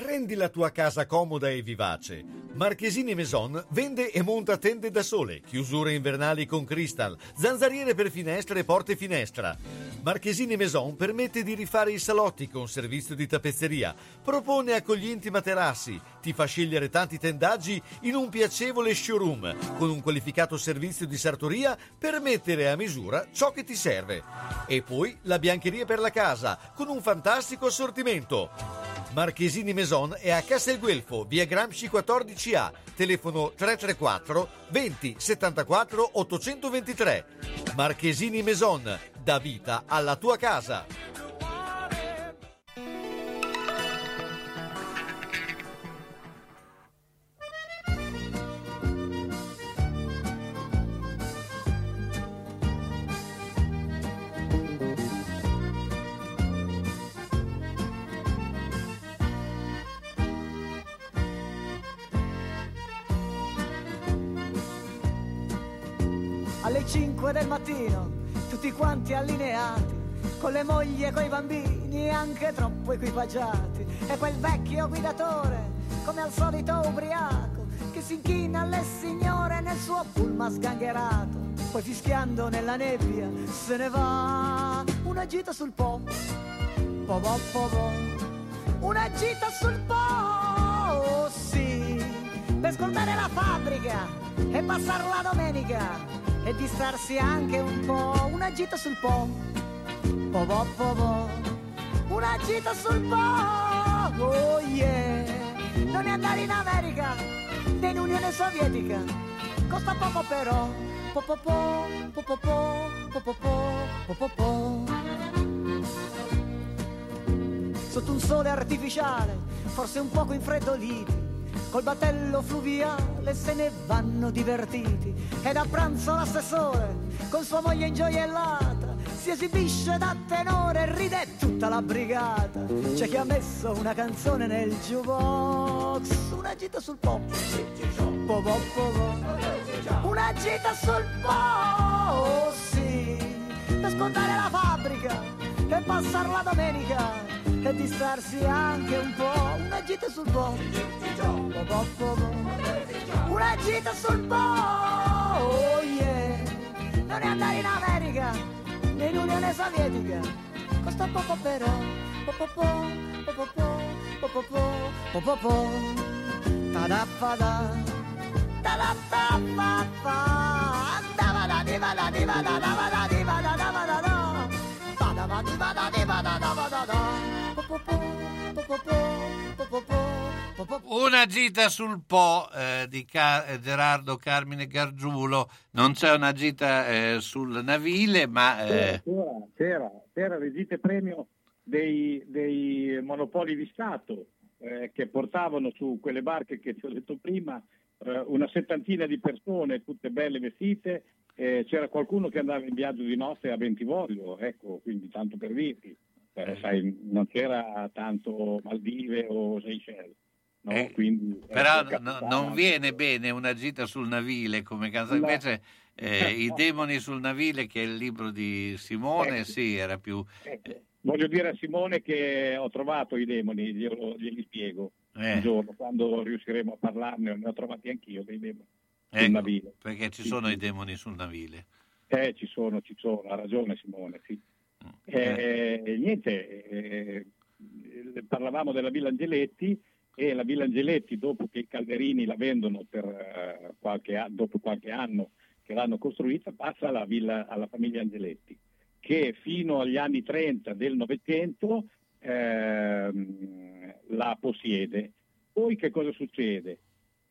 Rendi la tua casa comoda e vivace. Marchesini Maison vende e monta tende da sole, chiusure invernali con cristal, zanzariere per finestre e porte finestra. Marchesini Maison permette di rifare i salotti con servizio di tappezzeria, propone accoglienti materassi, ti fa scegliere tanti tendaggi in un piacevole showroom con un qualificato servizio di sartoria per mettere a misura ciò che ti serve. E poi la biancheria per la casa con un fantastico assortimento. Marchesini Maison è a Castelguelfo, via Gramsci 14A, telefono 334 20 74 823. Marchesini Maison, dà vita alla tua casa. 5 del mattino, tutti quanti allineati, con le mogli e coi bambini anche troppo equipaggiati. E quel vecchio guidatore, come al solito ubriaco, che si inchina alle signore nel suo pullman sgangherato. Poi fischiando nella nebbia se ne va una gita sul po', po' po' po' po'. una gita sul po', oh sì, per scordare la fabbrica e passare la domenica e distrarsi anche un po', una gita sul po', po' po' po' po', una gita sul po', oh yeah, non è andare in America né in Unione Sovietica, costa poco però, po' po' po', po' po' po', po' po' po', po' po' po'. Sotto un sole artificiale, forse un poco infreddoliti, col battello fluviale se ne vanno divertiti. Ed a pranzo l'assessore con sua moglie ingioiellata si esibisce da tenore ride tutta la brigata. C'è chi ha messo una canzone nel jukebox una gita sul pop po, po, po, po. una gita sul oh, sì per scontare la fabbrica e passare la domenica e distrarsi anche un po'. Una gita sul po', una gita sul po', oh yeah. Non è andare in America, né in Unione Sovietica, costa poco però, Po po po po po tadaffada, andava da diva da. Diva da diva da diva da diva da da, da da da diva da diva da da da da. Una gita sul Po eh, di Ca- eh, Gerardo Carmine Gargiulo, non c'è una gita eh, sul navile, ma... eh, C'era, c'era, c'era le gite premio dei, dei monopoli di Stato eh, che portavano su quelle barche che ti ho detto prima eh, una settantina di persone, tutte belle vestite, c'era qualcuno che andava in viaggio di notte a Bentivoglio, ecco, quindi tanto per dirti. Eh, sai, non c'era tanto Maldive o Seychelles. No? Eh, Quindi, Però ecco, no- non viene bene una gita sul navile come casa. No. Invece eh, I demoni sul navile, che è il libro di Simone, Eh. sì, era più... Ecco, Voglio dire a Simone che ho trovato i demoni, glielo- glieli spiego Eh. un giorno, quando riusciremo a parlarne, ne ho trovati anch'io dei demoni sul Ecco, navile. perché ci Sì, sono sì. i demoni sul navile. Eh, ci sono, ci sono, ha ragione Simone, sì. Eh, niente, eh, parlavamo della Villa Angeletti e la Villa Angeletti dopo che i Calderini la vendono per, eh, qualche, dopo qualche anno che l'hanno costruita passa alla, villa, alla famiglia Angeletti che fino agli anni 30 del Novecento ehm, la possiede. Poi che cosa succede?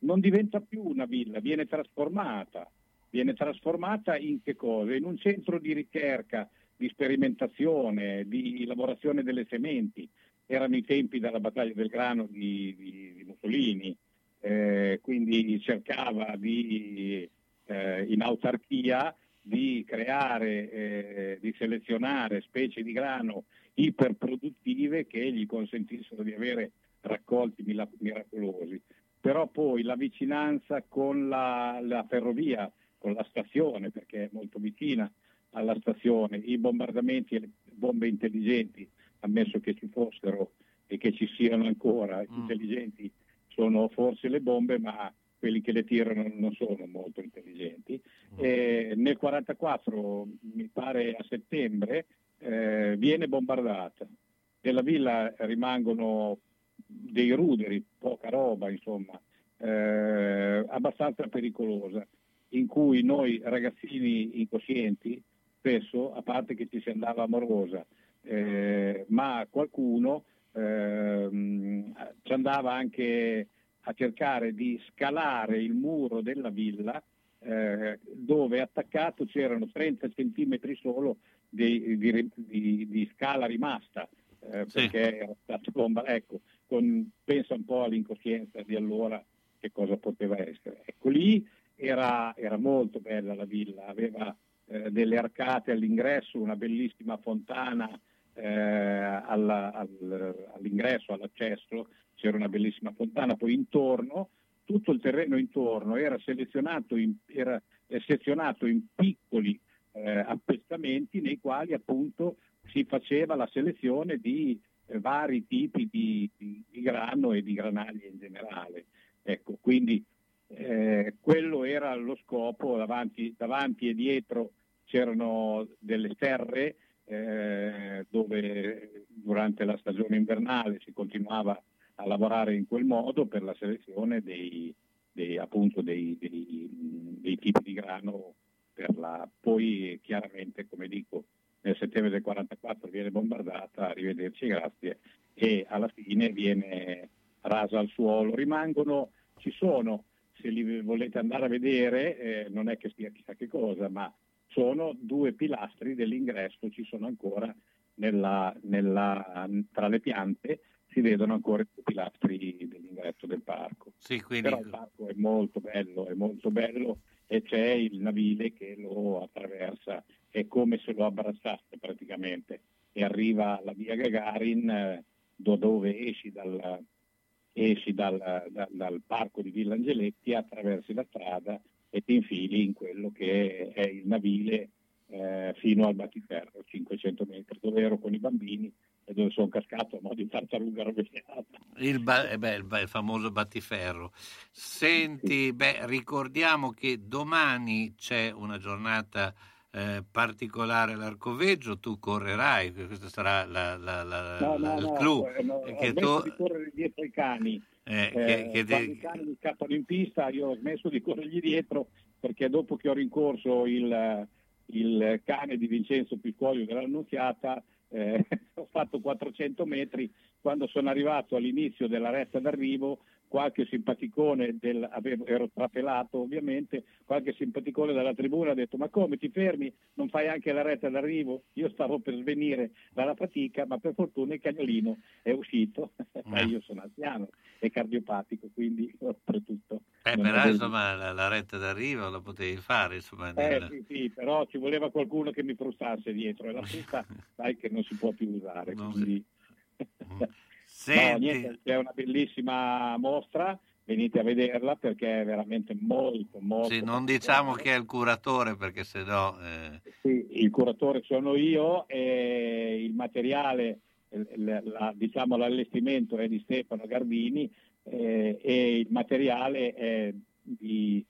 Non diventa più una villa, viene trasformata. Viene trasformata in che cosa? In un centro di ricerca, di sperimentazione, di lavorazione delle sementi. Erano i tempi della battaglia del grano di, di- di Mussolini, eh, quindi cercava di, eh, in autarchia di creare, eh, di selezionare specie di grano iperproduttive che gli consentissero di avere raccolti miracolosi. Però poi la vicinanza con la, la ferrovia, con la stazione, perché è molto vicina alla stazione, i bombardamenti e le bombe intelligenti, ammesso che ci fossero e che ci siano ancora, intelligenti sono forse le bombe, ma quelli che le tirano non sono molto intelligenti. E nel 1944, mi pare a settembre, eh, viene bombardata. Nella villa rimangono dei ruderi, poca roba, insomma, eh, abbastanza pericolosa, in cui noi ragazzini incoscienti, spesso, a parte che ci si andava amorosa, eh, ma qualcuno ehm, ci andava anche a cercare di scalare il muro della villa eh, dove attaccato c'erano 30 centimetri solo di, di- di- di scala rimasta eh, perché era stato bomba. Ecco, con- pensa un po' all'incoscienza di allora che cosa poteva essere. Ecco, lì era, era molto bella la villa, aveva eh, delle arcate all'ingresso, una bellissima fontana eh, alla- al- all'ingresso, all'accesso, c'era una bellissima fontana, poi intorno, tutto il terreno intorno era selezionato in, era, sezionato in piccoli eh, appestamenti nei quali appunto si faceva la selezione di eh, vari tipi di, di- di grano e di granaglie in generale. Ecco, quindi eh, quello era lo scopo, davanti, davanti e dietro c'erano delle terre eh, dove durante la stagione invernale si continuava a lavorare in quel modo per la selezione dei, dei- appunto dei, dei- tipi di grano. la- Poi chiaramente, come dico, nel settembre del 44 viene bombardata, arrivederci, grazie, e alla fine viene rasa al suolo. Rimangono, ci sono, se li volete andare a vedere, eh, non è che sia chissà che cosa, ma sono due pilastri dell'ingresso, ci sono ancora nella- nella- tra le piante, si vedono ancora i pilastri dell'ingresso del parco. Sì, quindi Però il parco è molto bello, è molto bello e c'è il navile che lo attraversa, è come se lo abbracciasse praticamente e arriva alla via Gagarin eh, do- dove esci dal, esci dal, dal- dal parco di Villa Angeletti, attraversi la strada e ti infili in quello che è il navile eh, fino al battiferro, 500 metri, dove ero con i bambini e dove sono cascato a mo' di tartaruga rovesciata. Il, ba- eh beh, il ba- il famoso battiferro. Senti, beh, ricordiamo che domani c'è una giornata eh, particolare all'Arcoveggio, tu correrai, questa sarà la- la- la- No, no, il clou. eh, no, che tu- di correre dietro ai cani. eh, Eh, che- che de- i cani mi scappano in pista io ho smesso di corrergli dietro perché dopo che ho rincorso il, il cane di Vincenzo Piccolo dell'Annunziata eh, ho fatto 400 metri quando sono arrivato all'inizio della retta d'arrivo qualche simpaticone del, avevo- ero trapelato ovviamente qualche simpaticone dalla tribuna ha detto ma come ti fermi? Non fai anche la retta d'arrivo? Io stavo per svenire dalla fatica ma per fortuna il cagnolino è uscito ma io sono anziano e cardiopatico quindi oltretutto eh, però avevo- insomma la, la retta d'arrivo la potevi fare, insomma, eh, nel- sì, sì, però ci voleva qualcuno che mi frustasse dietro e la frusta sai che non si può più usare. Quindi... no, Senti. niente, c'è una bellissima mostra, venite a vederla perché è veramente molto, molto... Sì, non diciamo che è il curatore perché sennò... Eh, Sì, il curatore sono io e il materiale, la- la- diciamo l'allestimento è di Stefano Garbini eh, e il materiale è di,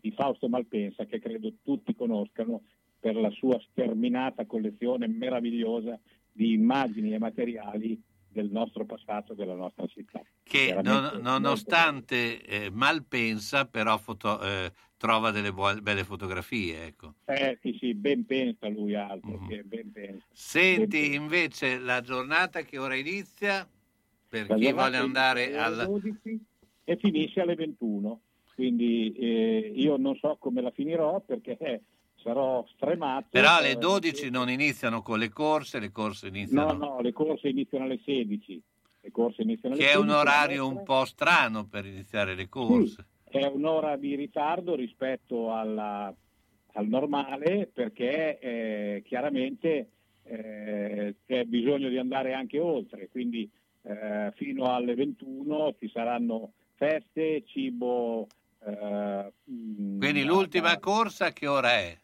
di Fausto Malpensa che credo tutti conoscano per la sua sterminata collezione meravigliosa di immagini e materiali del nostro passato, della nostra città. Che non- nonostante eh, mal pensa, però foto- eh, trova delle buone- belle fotografie. Ecco. Eh sì, sì, ben pensa lui altro, che ben pensa. Senti invece la giornata che ora inizia, per La chi vuole andare alle al... 12 e finisce alle 21, quindi eh, io non so come la finirò perché eh, sarò stremato. Però alle eh, 12 non iniziano con le corse, le corse iniziano... No, no, le corse iniziano alle 16. Le corse iniziano alle Che è un 16, orario un po' strano per iniziare le corse. È un'ora di ritardo rispetto alla- al normale perché eh, chiaramente eh, c'è bisogno di andare anche oltre, quindi eh, fino alle 21 ci saranno feste, cibo. eh, mm, Quindi l'ultima corsa che ora è?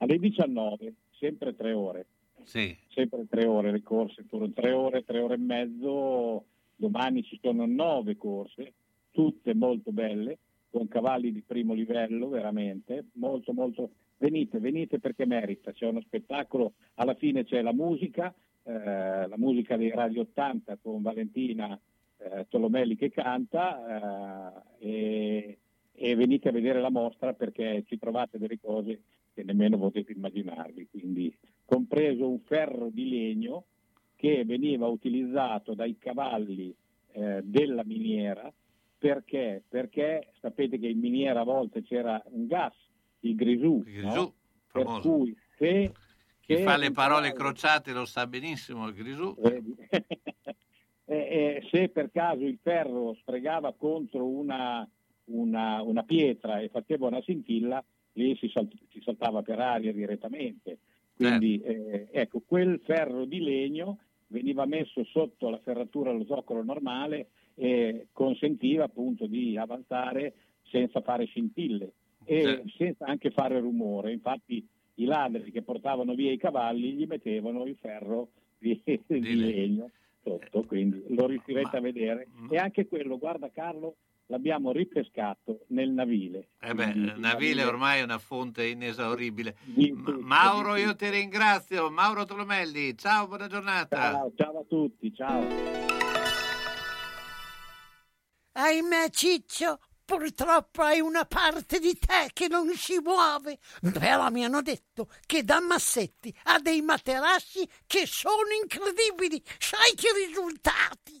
Alle 19, sempre tre ore. Sì. Sempre tre ore le corse, tre ore, tre ore e mezzo. Domani ci sono nove corse, tutte molto belle, con cavalli di primo livello, veramente, molto molto. Venite, venite perché merita, c'è uno spettacolo, alla fine c'è la musica, eh, la musica dei Radio 80 con Valentina eh, Tolomelli che canta eh, e, e venite a vedere la mostra perché ci trovate delle cose che nemmeno potete immaginarvi, quindi compreso un ferro di legno che veniva utilizzato dai cavalli eh, della miniera perché? Perché sapete che in miniera a volte c'era un gas, il grisù, grisù, no? per cui se, Chi fa le parole crociate lo sa benissimo il Grisù. Eh, eh, se per caso il ferro sfregava contro una, una- una pietra e faceva una scintilla, lì si, sal- si saltava per aria direttamente. Quindi eh, ecco, quel ferro di legno veniva messo sotto la ferratura allo zoccolo normale e consentiva appunto di avanzare senza fare scintille e senza anche fare rumore. Infatti i ladri che portavano via i cavalli gli mettevano il ferro di, di legno sotto, quindi lo riuscirete a vedere. E anche quello, guarda Carlo, l'abbiamo ripescato nel navile. Eh beh, Quindi, il Navile ormai è una fonte inesauribile. Ma- Mauro, io ti ringrazio. Mauro Tolomelli, ciao, buona giornata. Ciao, ciao a tutti, ciao. Ahimè, Ciccio, purtroppo hai una parte di te che non si muove. Però mi hanno detto che da Massetti ha dei materassi che sono incredibili. Sai che risultati?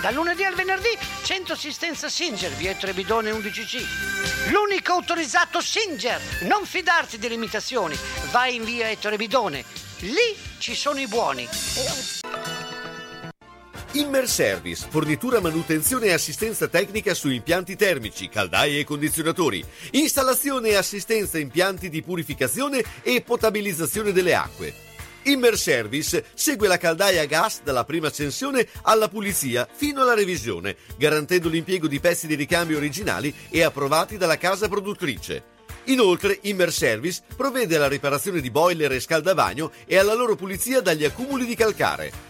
Dal lunedì al venerdì, centro assistenza Singer, via Ettore Bidone 11C. L'unico autorizzato Singer. Non fidarti delle imitazioni. Vai in via Ettore Bidone. Lì ci sono i buoni. Immer Service, fornitura, manutenzione e assistenza tecnica su impianti termici, caldaie e condizionatori, installazione e assistenza impianti di purificazione e potabilizzazione delle acque. Immer Service segue la caldaia a gas dalla prima accensione alla pulizia fino alla revisione, garantendo l'impiego di pezzi di ricambio originali e approvati dalla casa produttrice. Inoltre, Immer Service provvede alla riparazione di boiler e scaldavagno e alla loro pulizia dagli accumuli di calcare.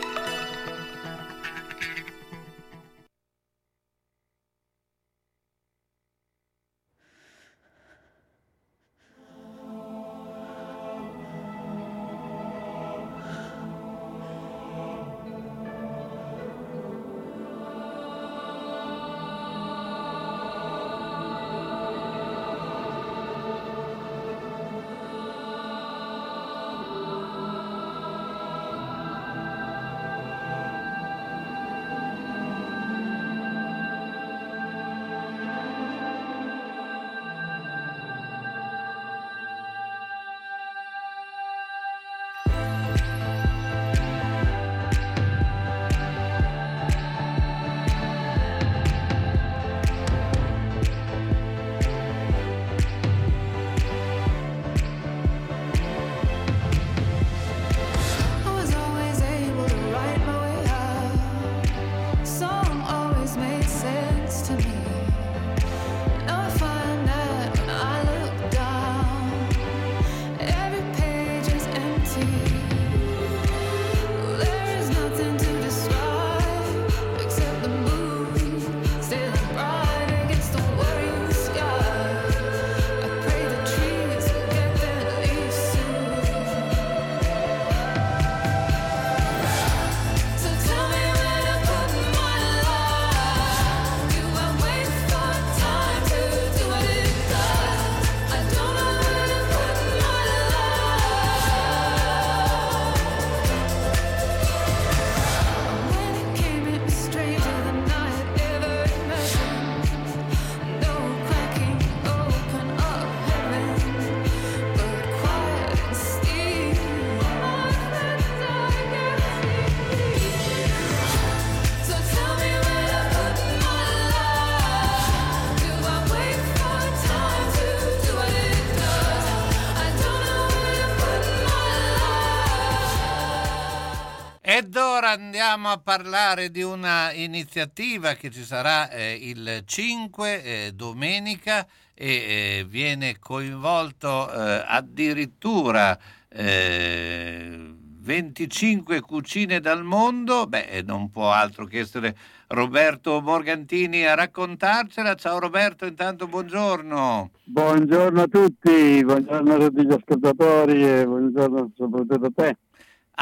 Andiamo a parlare di una iniziativa che ci sarà eh, il 5 eh, domenica e eh, viene coinvolto eh, addirittura eh, 25 cucine dal mondo. Beh, non può altro che essere Roberto Morgantini a raccontarcela. Ciao Roberto, intanto buongiorno. Buongiorno a tutti, buongiorno a tutti gli ascoltatori e buongiorno soprattutto a te.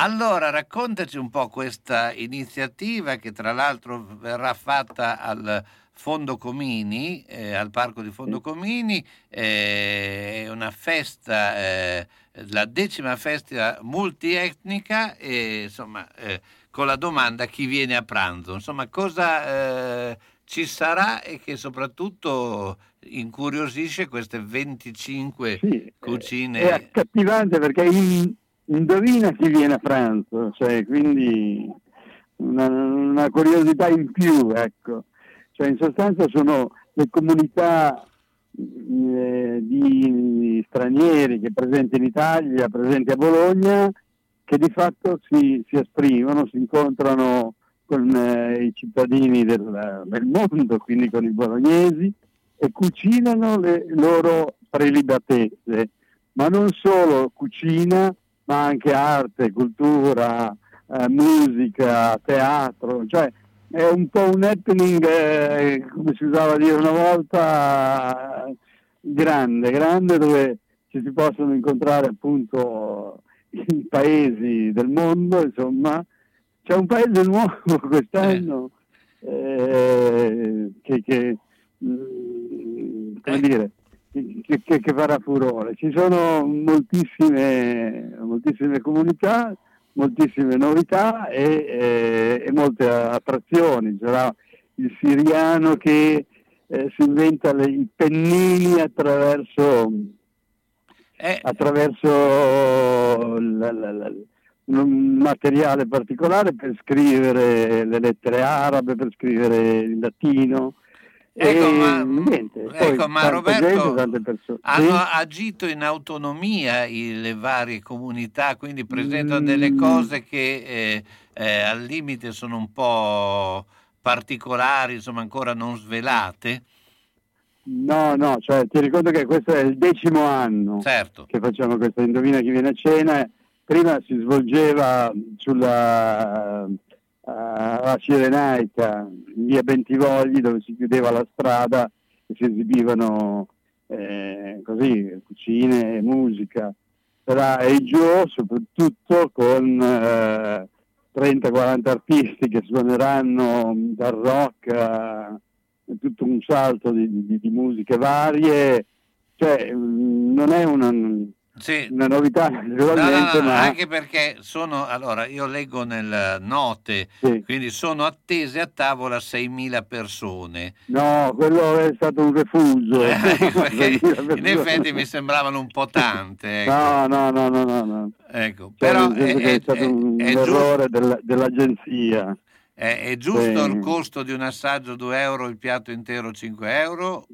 Allora, raccontaci un po' questa iniziativa che tra l'altro verrà fatta al Fondo Comini, eh, al Parco di Fondo Comini, eh, è una festa, eh, la decima festa multietnica e insomma eh, con la domanda chi viene a pranzo, insomma cosa eh, ci sarà e che soprattutto incuriosisce queste 25 cucine. È accattivante perché in- indovina chi viene a pranzo, cioè, quindi una, una curiosità in più, ecco. Cioè, in sostanza sono le comunità eh, di stranieri che presenti in Italia, presenti a Bologna, che di fatto si, si esprimono, si incontrano con eh, i cittadini del, del mondo, quindi con i bolognesi, e cucinano le loro prelibatezze, ma non solo cucina, ma anche arte, cultura, eh, musica, teatro, cioè è un po' un happening, eh, come si usava a dire una volta, grande, grande dove ci si possono incontrare appunto i paesi del mondo, insomma. C'è un paese nuovo quest'anno eh, che, che mm, come dire, che, che- che farà furore. Ci sono moltissime, moltissime comunità, moltissime novità e, eh, e molte attrazioni. C'era il siriano che eh, si inventa le- i pennini attraverso, attraverso la- la- la- un materiale particolare per scrivere le lettere arabe, per scrivere il latino. Ecco, e ma- niente, poi ecco, ma tanta Roberto, gente. Hanno Sì? agito in autonomia i- le varie comunità, quindi presentano Mm. delle cose che eh, eh, al limite sono un po' particolari, insomma ancora non svelate. No, no, cioè ti ricordo che questo è il decimo anno Certo. che facciamo questa Indovina chi viene a cena. Prima si svolgeva sulla eh, la Cirenaica, in via Bentivogli, dove si chiudeva la strada e si esibivano eh, così, cucine e musica. Sarà e giù soprattutto con eh, 30-40 artisti che suoneranno dal rock a tutto un salto di, di- di musiche varie, cioè mm, non è una, una novità No, no, naturalmente, no, ma anche perché sono, allora io leggo nel note, quindi sono attese a tavola 6.000 persone. no, quello è stato un refuso. In effetti mi sembravano un po' tante. ecco. No, no, no, no, no, no. Ecco, Cioè, però è, è, è- stato un è giusto- errore della- dell'agenzia. È- giusto Sì. il costo di un assaggio 2 euro, il piatto intero 5 euro?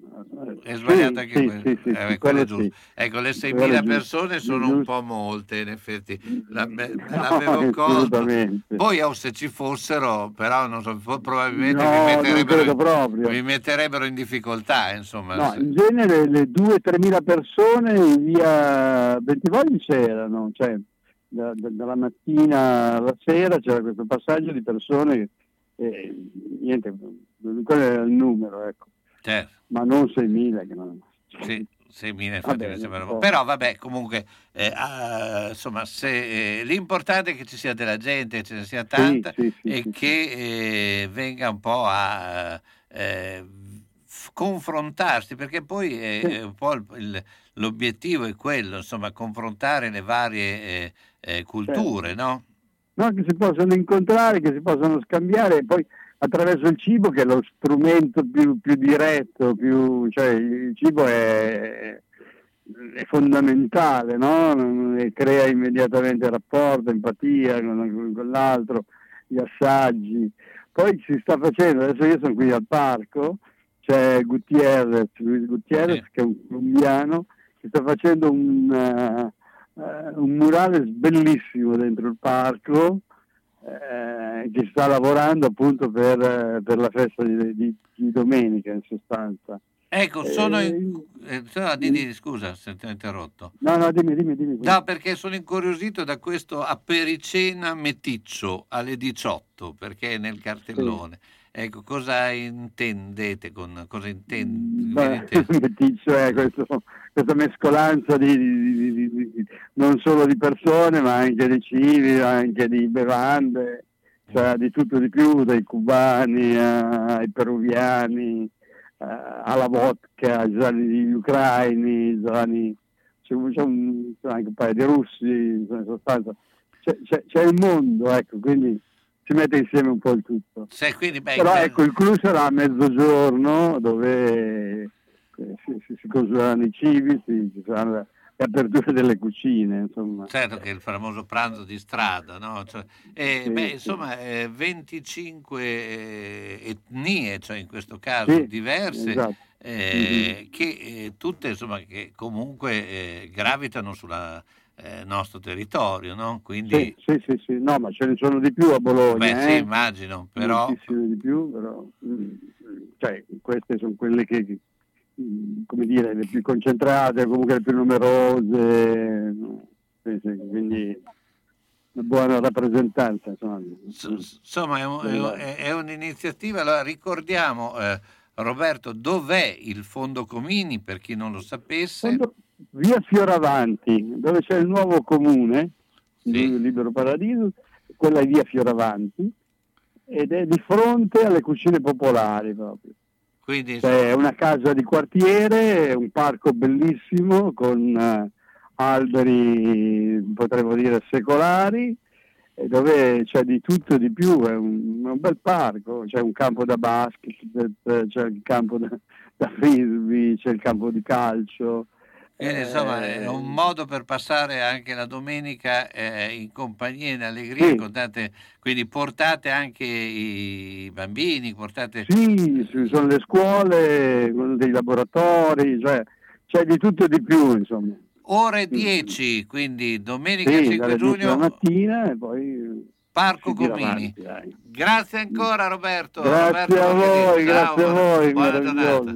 È sbagliato Sì, anche sì, quello? sì, Eh, quello è. Ecco, le Quello 6.000 è giusto. persone sono un po' molte, in effetti. La, No, l'avevo colto. assolutamente. Poi oh, se ci fossero, però non so, probabilmente No, non metterebbero, vi metterebbero in difficoltà, insomma. No, in genere le 2-3 mila persone in via Bentivogli c'erano, cioè da- da- dalla mattina alla sera c'era questo passaggio di persone, eh, niente, quello era il numero, ecco, certo. ma non 6.000. Che non... Sì, 6.000 infatti mi. Però vabbè, comunque, eh, ah, insomma, se, eh, l'importante è che ci sia della gente, che ce ne sia tanta sì, sì, e sì, che eh, venga un po' a eh, f- confrontarsi, perché poi eh, Sì. è un po' il- l'obiettivo è quello, insomma, confrontare le varie eh, culture, Certo. no? No, che si possono incontrare, che si possono scambiare e poi attraverso il cibo che è lo strumento più, più diretto, più, cioè il cibo è, è fondamentale, no? E crea immediatamente rapporto, empatia con, con l'altro, gli assaggi. Poi si sta facendo, adesso io sono qui al parco, c'è Gutierrez, Luis Gutierrez che è un colombiano, che sta facendo un, eh, eh, un murale bellissimo dentro il parco eh, che sta lavorando appunto per, eh, per la festa di, di- di domenica in sostanza. Ecco, sono Eh, in... eh, no, di- di- scusa se ti ho interrotto. No, no, dimmi, dimmi, dimmi. No, perché sono incuriosito da questo apericena meticcio alle 18, perché è nel cartellone. Ecco, cosa intendete con cosa intende? Beh, meticcio è questo- questa mescolanza di, di- di- non solo di persone ma anche di cibi, anche di bevande, cioè di tutto di più, dai cubani a- ai peruviani, eh, alla vodka, ai giorni ucraini, giorni, c'è, un, c'è anche un paio di russi, in sostanza. C'è, c'è- c'è il mondo, ecco, quindi si mette insieme un po' il tutto. Se, quindi, beh, Però ecco, il clou sarà a mezzogiorno dove eh, si, si, si consumeranno i cibi, si, ci saranno le aperture delle cucine, insomma. Certo che è il famoso pranzo di strada, no? Cioè, eh, Sì, beh, sì. insomma, eh, 25 eh, etnie, cioè in questo caso Sì, diverse, esatto. eh, Mhm. che eh, tutte insomma, che comunque gravitano sul nostro territorio, no? Quindi, Sì, sì, sì, sì, no, ma ce ne sono di più a Bologna. beh, sì, eh. immagino, però Moltissime di più, però mm, cioè, queste sono quelle che, mm, come dire, le più concentrate, comunque le più numerose, no? Sì, sì, quindi una buona rappresentanza. Insomma. insomma è, un- è un- è- è un'iniziativa. Allora, ricordiamo, eh, Roberto, dov'è il Fondo Comini, per chi non lo sapesse? Fondo- Via Fioravanti, dove c'è il nuovo comune, il Libero Paradiso, quella è via Fioravanti, ed è di fronte alle cucine popolari proprio. Quindi, C'è una casa di quartiere, un parco bellissimo con eh, alberi, potremmo dire, secolari, dove c'è di tutto e di più, è un, un bel parco, c'è un campo da basket, c'è il campo da, da frisbee, c'è il campo di calcio. Quindi, insomma, è Eh, un modo per passare anche la domenica eh, in compagnia, in allegria. Sì. contate- quindi portate anche i bambini, portate... Sì, ci sono le scuole, dei laboratori, cioè c'è di tutto e di più, insomma. Ore 10, quindi domenica Sì, 5 dalle 10 della giugno, mattina e poi Parco Comini. avanti. Grazie ancora Roberto. Grazie Roberto a voi, grazie a voi, buona giornata.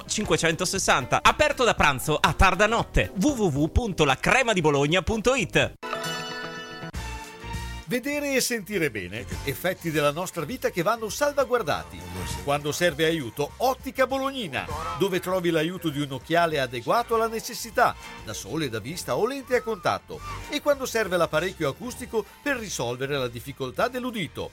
560. Aperto da pranzo a tarda notte. www.lacremadibologna.it Vedere e sentire bene, effetti della nostra vita che vanno salvaguardati. Quando serve aiuto, Ottica Bolognina, dove trovi l'aiuto di un occhiale adeguato alla necessità, da sole, da vista o lenti a contatto, e quando serve l'apparecchio acustico per risolvere la difficoltà dell'udito.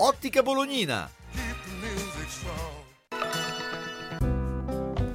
Ottica Bolognina.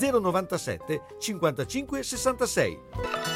097 55 66.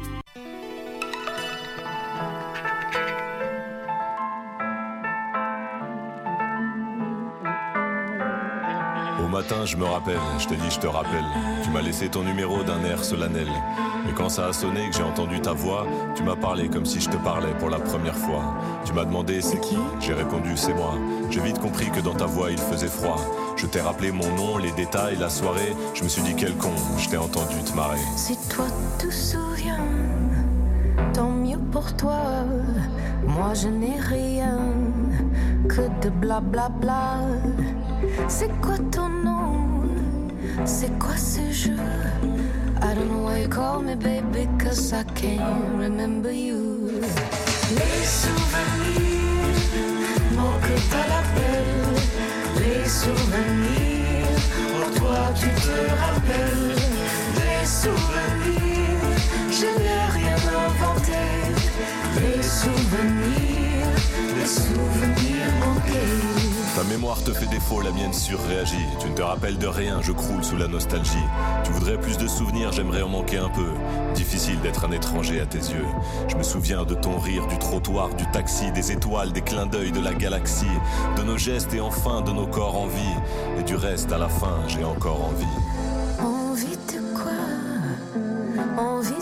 Matin, je me rappelle, je t'ai dit je te rappelle. Tu m'as laissé ton numéro d'un air solennel. Et quand ça a sonné, que j'ai entendu ta voix, tu m'as parlé comme si je te parlais pour la première fois. Tu m'as demandé c'est qui? J'ai répondu c'est moi. J'ai vite compris que dans ta voix il faisait froid. Je t'ai rappelé mon nom, les détails, la soirée. Je me suis dit quel con, je t'ai entendu te marrer. Si toi te souviens, tant mieux pour toi. Moi je n'ai rien que de blablabla. C'est quoi ton nom? C'est quoi ce jeu? I don't know why you call me baby, cause I can't remember you. Les souvenirs, mon que t'as la belle. Les souvenirs, pour toi tu te rappelles. Les souvenirs, je n'ai rien inventé. Les souvenirs, les souvenirs manqués. Ta mémoire te fait défaut, la mienne surréagit. Tu ne te rappelles de rien, je croule sous la nostalgie. Tu voudrais plus de souvenirs, j'aimerais en manquer un peu. Difficile d'être un étranger à tes yeux. Je me souviens de ton rire, du trottoir, du taxi, des étoiles, des clins d'œil de la galaxie, de nos gestes et enfin de nos corps en vie. Et du reste, à la fin, j'ai encore envie. Envie de quoi? Envie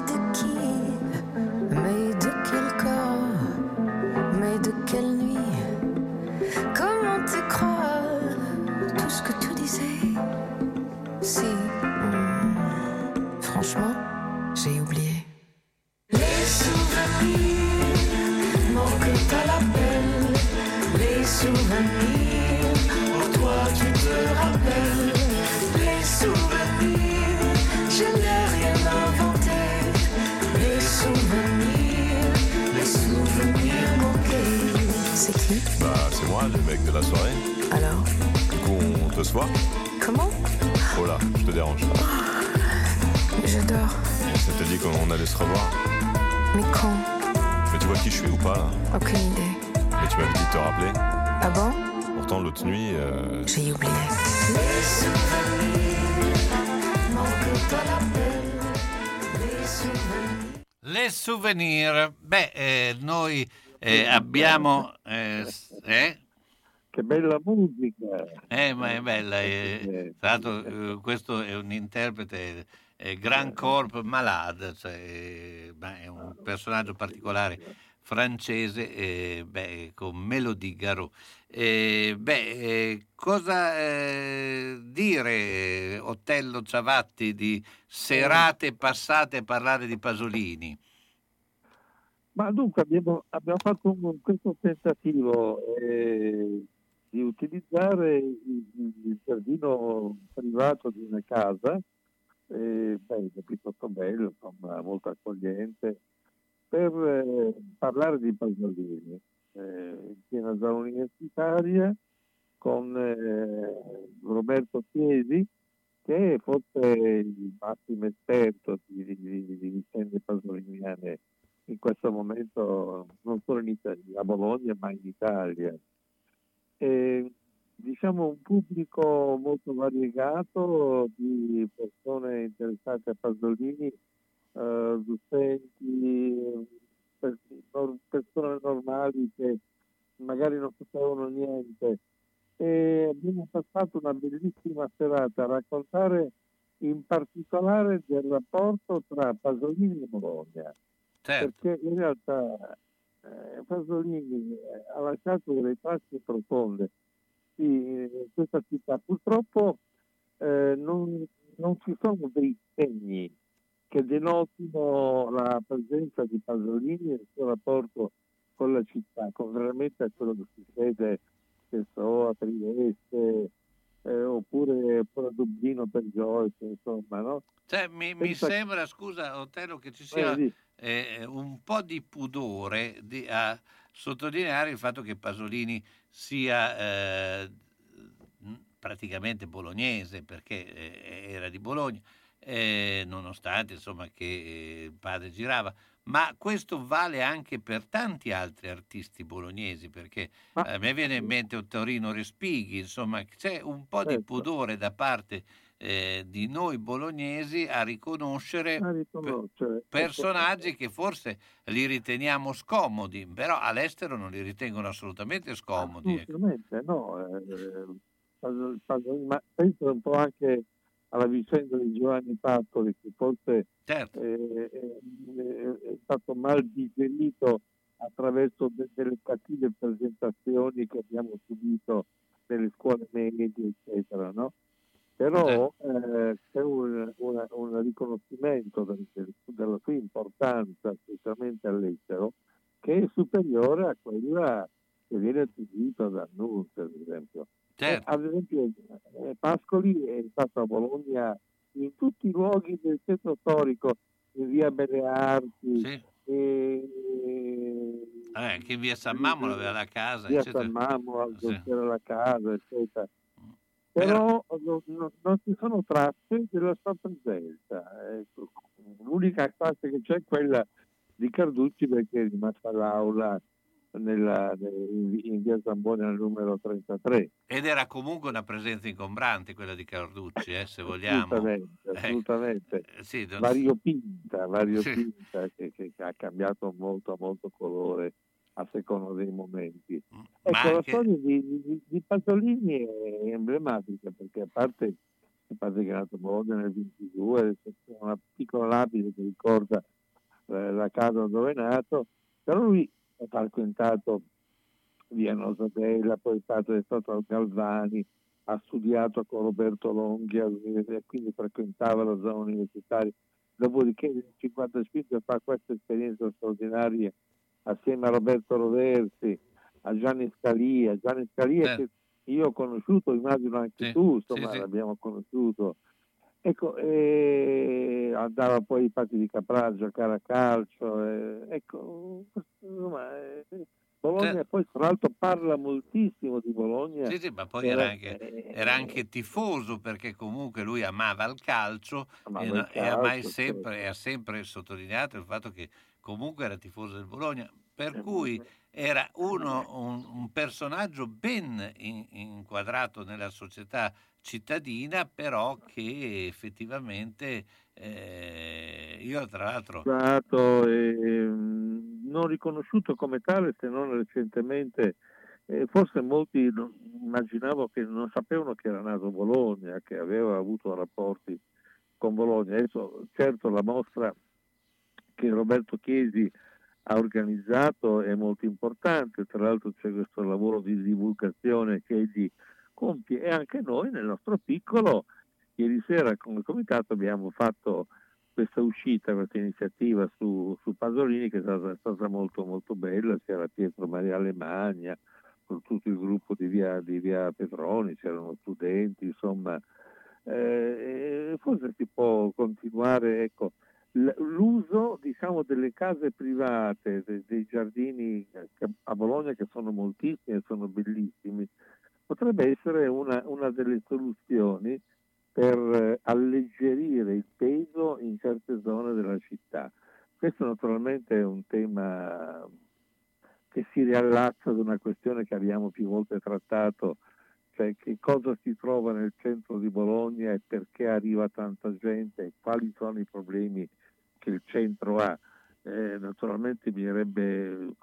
souvenir, beh, eh, noi eh, abbiamo... eh, eh? Che bella musica! Eh, ma è bella. eh, l'altro, eh, questo è un interprete, eh, Grand Corp Malade, cioè, è un personaggio particolare francese, eh, beh, con Melody Garot. Eh, beh, eh, cosa dire, Otello Ciavatti, di serate passate a parlare di Pasolini? Ma dunque abbiamo, abbiamo fatto un- questo tentativo eh, di utilizzare il, il giardino privato di una casa, eh, beh, è piuttosto bello, insomma, molto accogliente, per eh, parlare di Pasolini, eh, in piena zona universitaria, con eh, Roberto Chiesi, che è forse il massimo esperto di- di vicende pasoliniane in questo momento non solo in Italia, a Bologna ma in Italia. E, diciamo un pubblico molto variegato di persone interessate a Pasolini, eh, docenti, persone normali che magari non sapevano niente. E abbiamo passato una bellissima serata a raccontare in particolare del rapporto tra Pasolini e Bologna Certo. perché in realtà eh, Pasolini ha lasciato delle tracce profonde in questa città. Purtroppo eh, non, non ci sono dei segni che denotino la presenza di Pasolini e il suo rapporto con la città, contrariamente a quello che succede che so, a Trieste eh, oppure, oppure Dublino per Joyce, insomma, no? Cioè, mi, mi sembra, scusa Otello, che ci sia Eh, eh, un po' di pudore di- a sottolineare il fatto che Pasolini sia eh, praticamente bolognese, perché eh, era di Bologna, eh, nonostante insomma che il padre girava. Ma questo vale anche per tanti altri artisti bolognesi, perché eh, a me viene in mente un Torino Respighi, insomma c'è un po' di Certo. pudore da parte eh, di noi bolognesi a riconoscere A riconoscere. personaggi che forse li riteniamo scomodi, però all'estero non li ritengono assolutamente scomodi. ecco. Assolutamente no. eh, Pasolini, Pasolini, ma penso un po' anche alla vicenda di Giovanni Pascoli che forse Certo. eh, eh, è stato mal digerito attraverso de- delle cattive presentazioni che abbiamo subito nelle scuole medie, eccetera, no? Però eh, c'è un, una- un riconoscimento del- del- della sua importanza, specialmente all'estero, che è superiore a quella che viene attribuita da Annunzio, ad esempio. Certo. Eh, ad esempio, eh, Pascoli è stato a Bologna in tutti i luoghi del centro storico, in via Belle Arti, e- Vabbè, anche in via San Mamolo aveva la casa, via eccetera. San Mamolo, al Sì. Della casa, eccetera. Però non, non- non ci sono tracce della sua presenza. ecco. L'unica traccia che c'è è quella di Carducci perché è rimasta all'aula nella, in, via Zamboni al numero 33. Ed era comunque una presenza ingombrante quella di Carducci, eh, se vogliamo. Assolutamente, Ecco. assolutamente. Eh, sì, non- variopinta, variopinta Sì. che, che ha cambiato molto, molto colore a seconda dei momenti. Ma Ecco, la anche- storia di, di, di Pasolini è emblematica perché a parte il padre che è nato a Bologna nel 22, c'è una piccola lapide che ricorda eh, la casa dove è nato, però lui ha frequentato via Nosadella, poi stato, è stato al Galvani, ha studiato con Roberto Longhi all'università, e quindi frequentava la zona universitaria. Dopodiché nel 55 fa questa esperienza straordinaria assieme a Roberto Roversi, a Gianni Scalia. Gianni Scalia che io ho conosciuto, immagino anche Sì, tu, sì, insomma sì. l'abbiamo conosciuto. Ecco, e andava poi ai Patti di Caprà a giocare a calcio. e- ecco, insomma, eh, Bologna Certo. poi tra l'altro parla moltissimo di Bologna. Sì, sì, ma poi Era- era anche, era anche tifoso perché comunque lui amava il calcio Amava e, il no- e ha mai calcio, sempre, certo. e ha sempre sottolineato il fatto che comunque era tifoso del Bologna, Eh, per cui era uno, un, un personaggio ben in- inquadrato nella società cittadina, però che effettivamente eh, io tra l'altro... stato ehm, non riconosciuto come tale se non recentemente. Eh, forse molti non- immaginavo che non sapevano che era nato Bologna, che aveva avuto rapporti con Bologna. Adesso, certo, la mostra che Roberto Chiesi ha organizzato è molto importante, tra l'altro c'è questo lavoro di divulgazione che egli compie. E anche noi nel nostro piccolo ieri sera come comitato abbiamo fatto questa uscita, questa iniziativa su, su Pasolini che è stata, è stata molto molto bella, c'era Pietro Maria Alemagna, con tutto il gruppo di via, di via Petroni, c'erano studenti, insomma, eh, forse si può continuare, ecco, l'uso diciamo, delle case private, de- dei giardini a Bologna che sono moltissimi e sono bellissimi, potrebbe essere una, una delle soluzioni per eh, alleggerire il peso in certe zone della città. Questo naturalmente è un tema che si riallaccia ad una questione che abbiamo più volte trattato, cioè che cosa si trova nel centro di Bologna e perché arriva tanta gente e quali sono i problemi che il centro ha. Eh, naturalmente bisognerebbe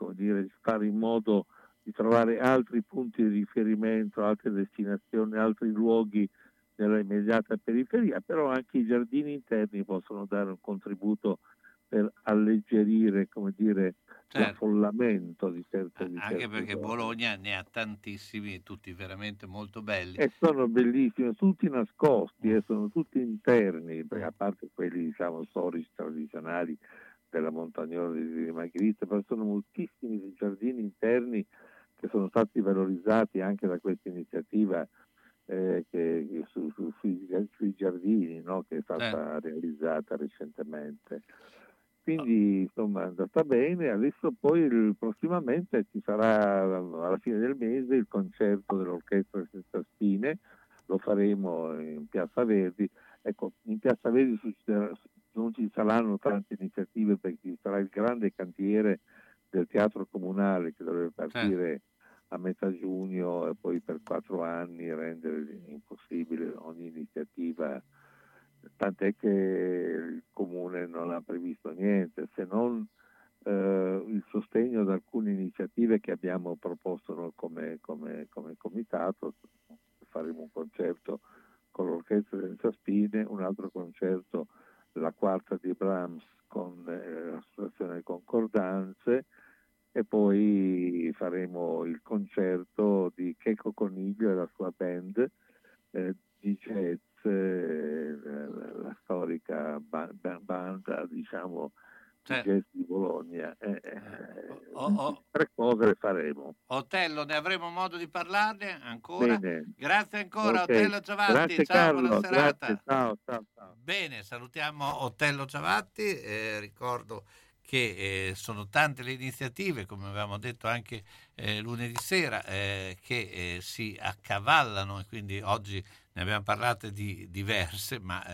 fare in modo di trovare altri punti di riferimento, altre destinazioni, altri luoghi nella immediata periferia, però anche i giardini interni possono dare un contributo per alleggerire come dire, Certo. l'affollamento di certe, di Anche certe perché zone. Bologna ne ha tantissimi, tutti veramente molto belli. E sono bellissimi, tutti nascosti, e sono tutti interni, a parte quelli diciamo storici tradizionali della Montagnola di Magritte, però sono moltissimi giardini interni che sono stati valorizzati anche da questa iniziativa eh, che- su- su- sui, sui giardini no, che è stata realizzata recentemente. Quindi insomma è andata bene, adesso poi il- prossimamente ci sarà alla fine del mese il concerto dell'orchestra senza spine, lo faremo in Piazza Verdi. Ecco, in Piazza Verdi non ci saranno tante iniziative perché ci sarà il grande cantiere del teatro comunale che dovrebbe partire a metà giugno e poi per quattro anni rendere impossibile ogni iniziativa. Tant'è che il comune non ha previsto niente se non eh, il sostegno ad alcune iniziative che abbiamo proposto noi come, come- come comitato. Faremo un concerto con l'orchestra senza spine, un altro concerto, la quarta di Brahms con eh, l'associazione Concordanze e poi faremo il concerto di Checo Coniglio e la sua band eh, di jazz, eh, la, la storica ba- ba- banda diciamo jazz di Bologna. Eh, eh, O- o- tre cose le faremo. Otello, ne avremo modo di parlarne ancora. Bene. Grazie ancora, Ok. Otello Giavatti. Grazie ciao, Carlo, buona serata. grazie, ciao, ciao, ciao. Bene, salutiamo Otello Giavatti. eh, ricordo che eh, sono tante le iniziative, come avevamo detto anche eh, lunedì sera, eh, che eh, si accavallano e quindi oggi ne abbiamo parlato di diverse, ma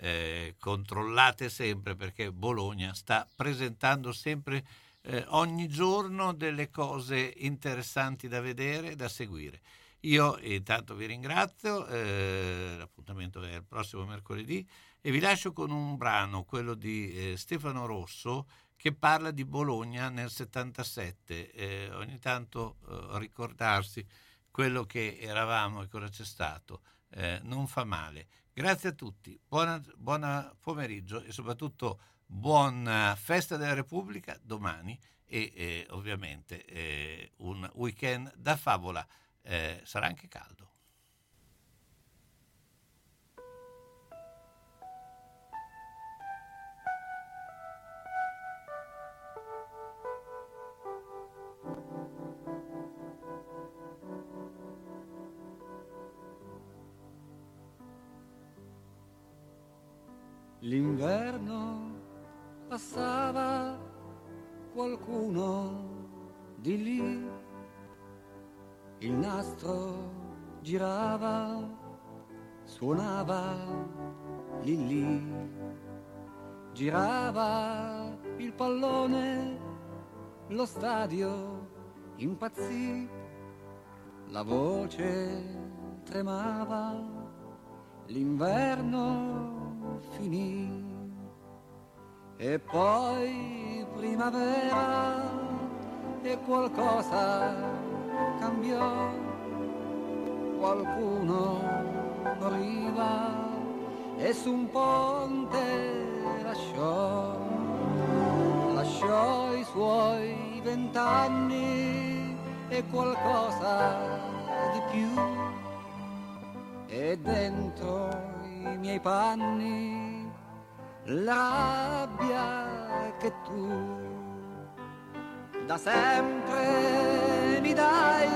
eh, controllate sempre perché Bologna sta presentando sempre eh, ogni giorno delle cose interessanti da vedere e da seguire. Io intanto vi ringrazio, eh, l'appuntamento è il prossimo mercoledì e vi lascio con un brano, quello di eh, Stefano Rosso, che parla di Bologna nel 77. Eh, ogni tanto eh, ricordarsi quello che eravamo e cosa c'è stato eh, non fa male. Grazie a tutti, buona pomeriggio e soprattutto buona festa della Repubblica domani e eh, ovviamente eh, un weekend da favola. Eh, sarà anche caldo. L'inverno passava qualcuno di lì, il nastro girava, suonava lì lì, girava il pallone, lo stadio impazzì, la voce tremava, l'inverno finì. E poi primavera e qualcosa cambiò, qualcuno moriva e su un ponte lasciò, lasciò i suoi vent'anni e qualcosa di più. E dentro miei panni la rabbia che tu da sempre mi dai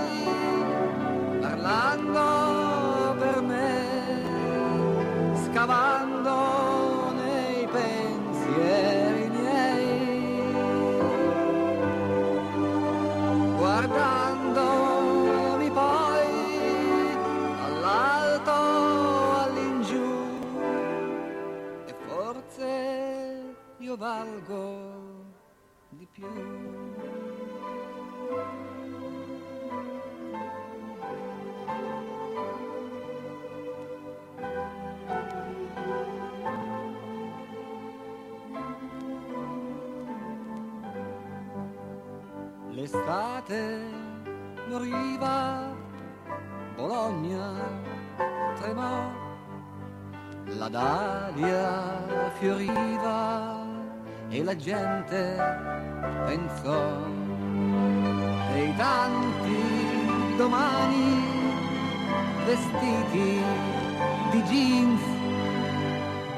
parlando per me scavando io valgo di più. L'estate moriva, Bologna tremò, la dalia fioriva e la gente pensò dei tanti domani vestiti di jeans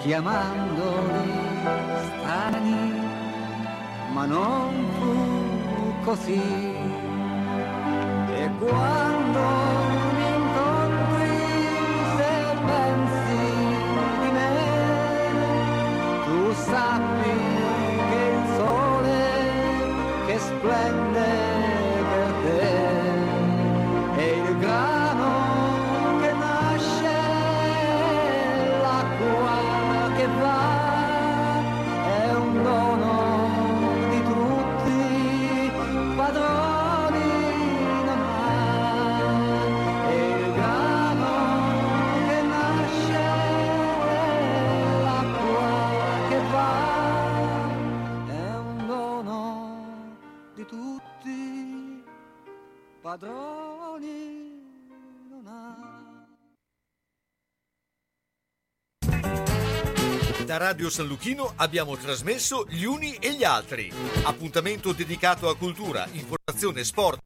chiamandoli strani ma non fu così. E quando Radio San Lucchino abbiamo trasmesso Gli Uni e gli Altri. Appuntamento dedicato a cultura, informazione, sport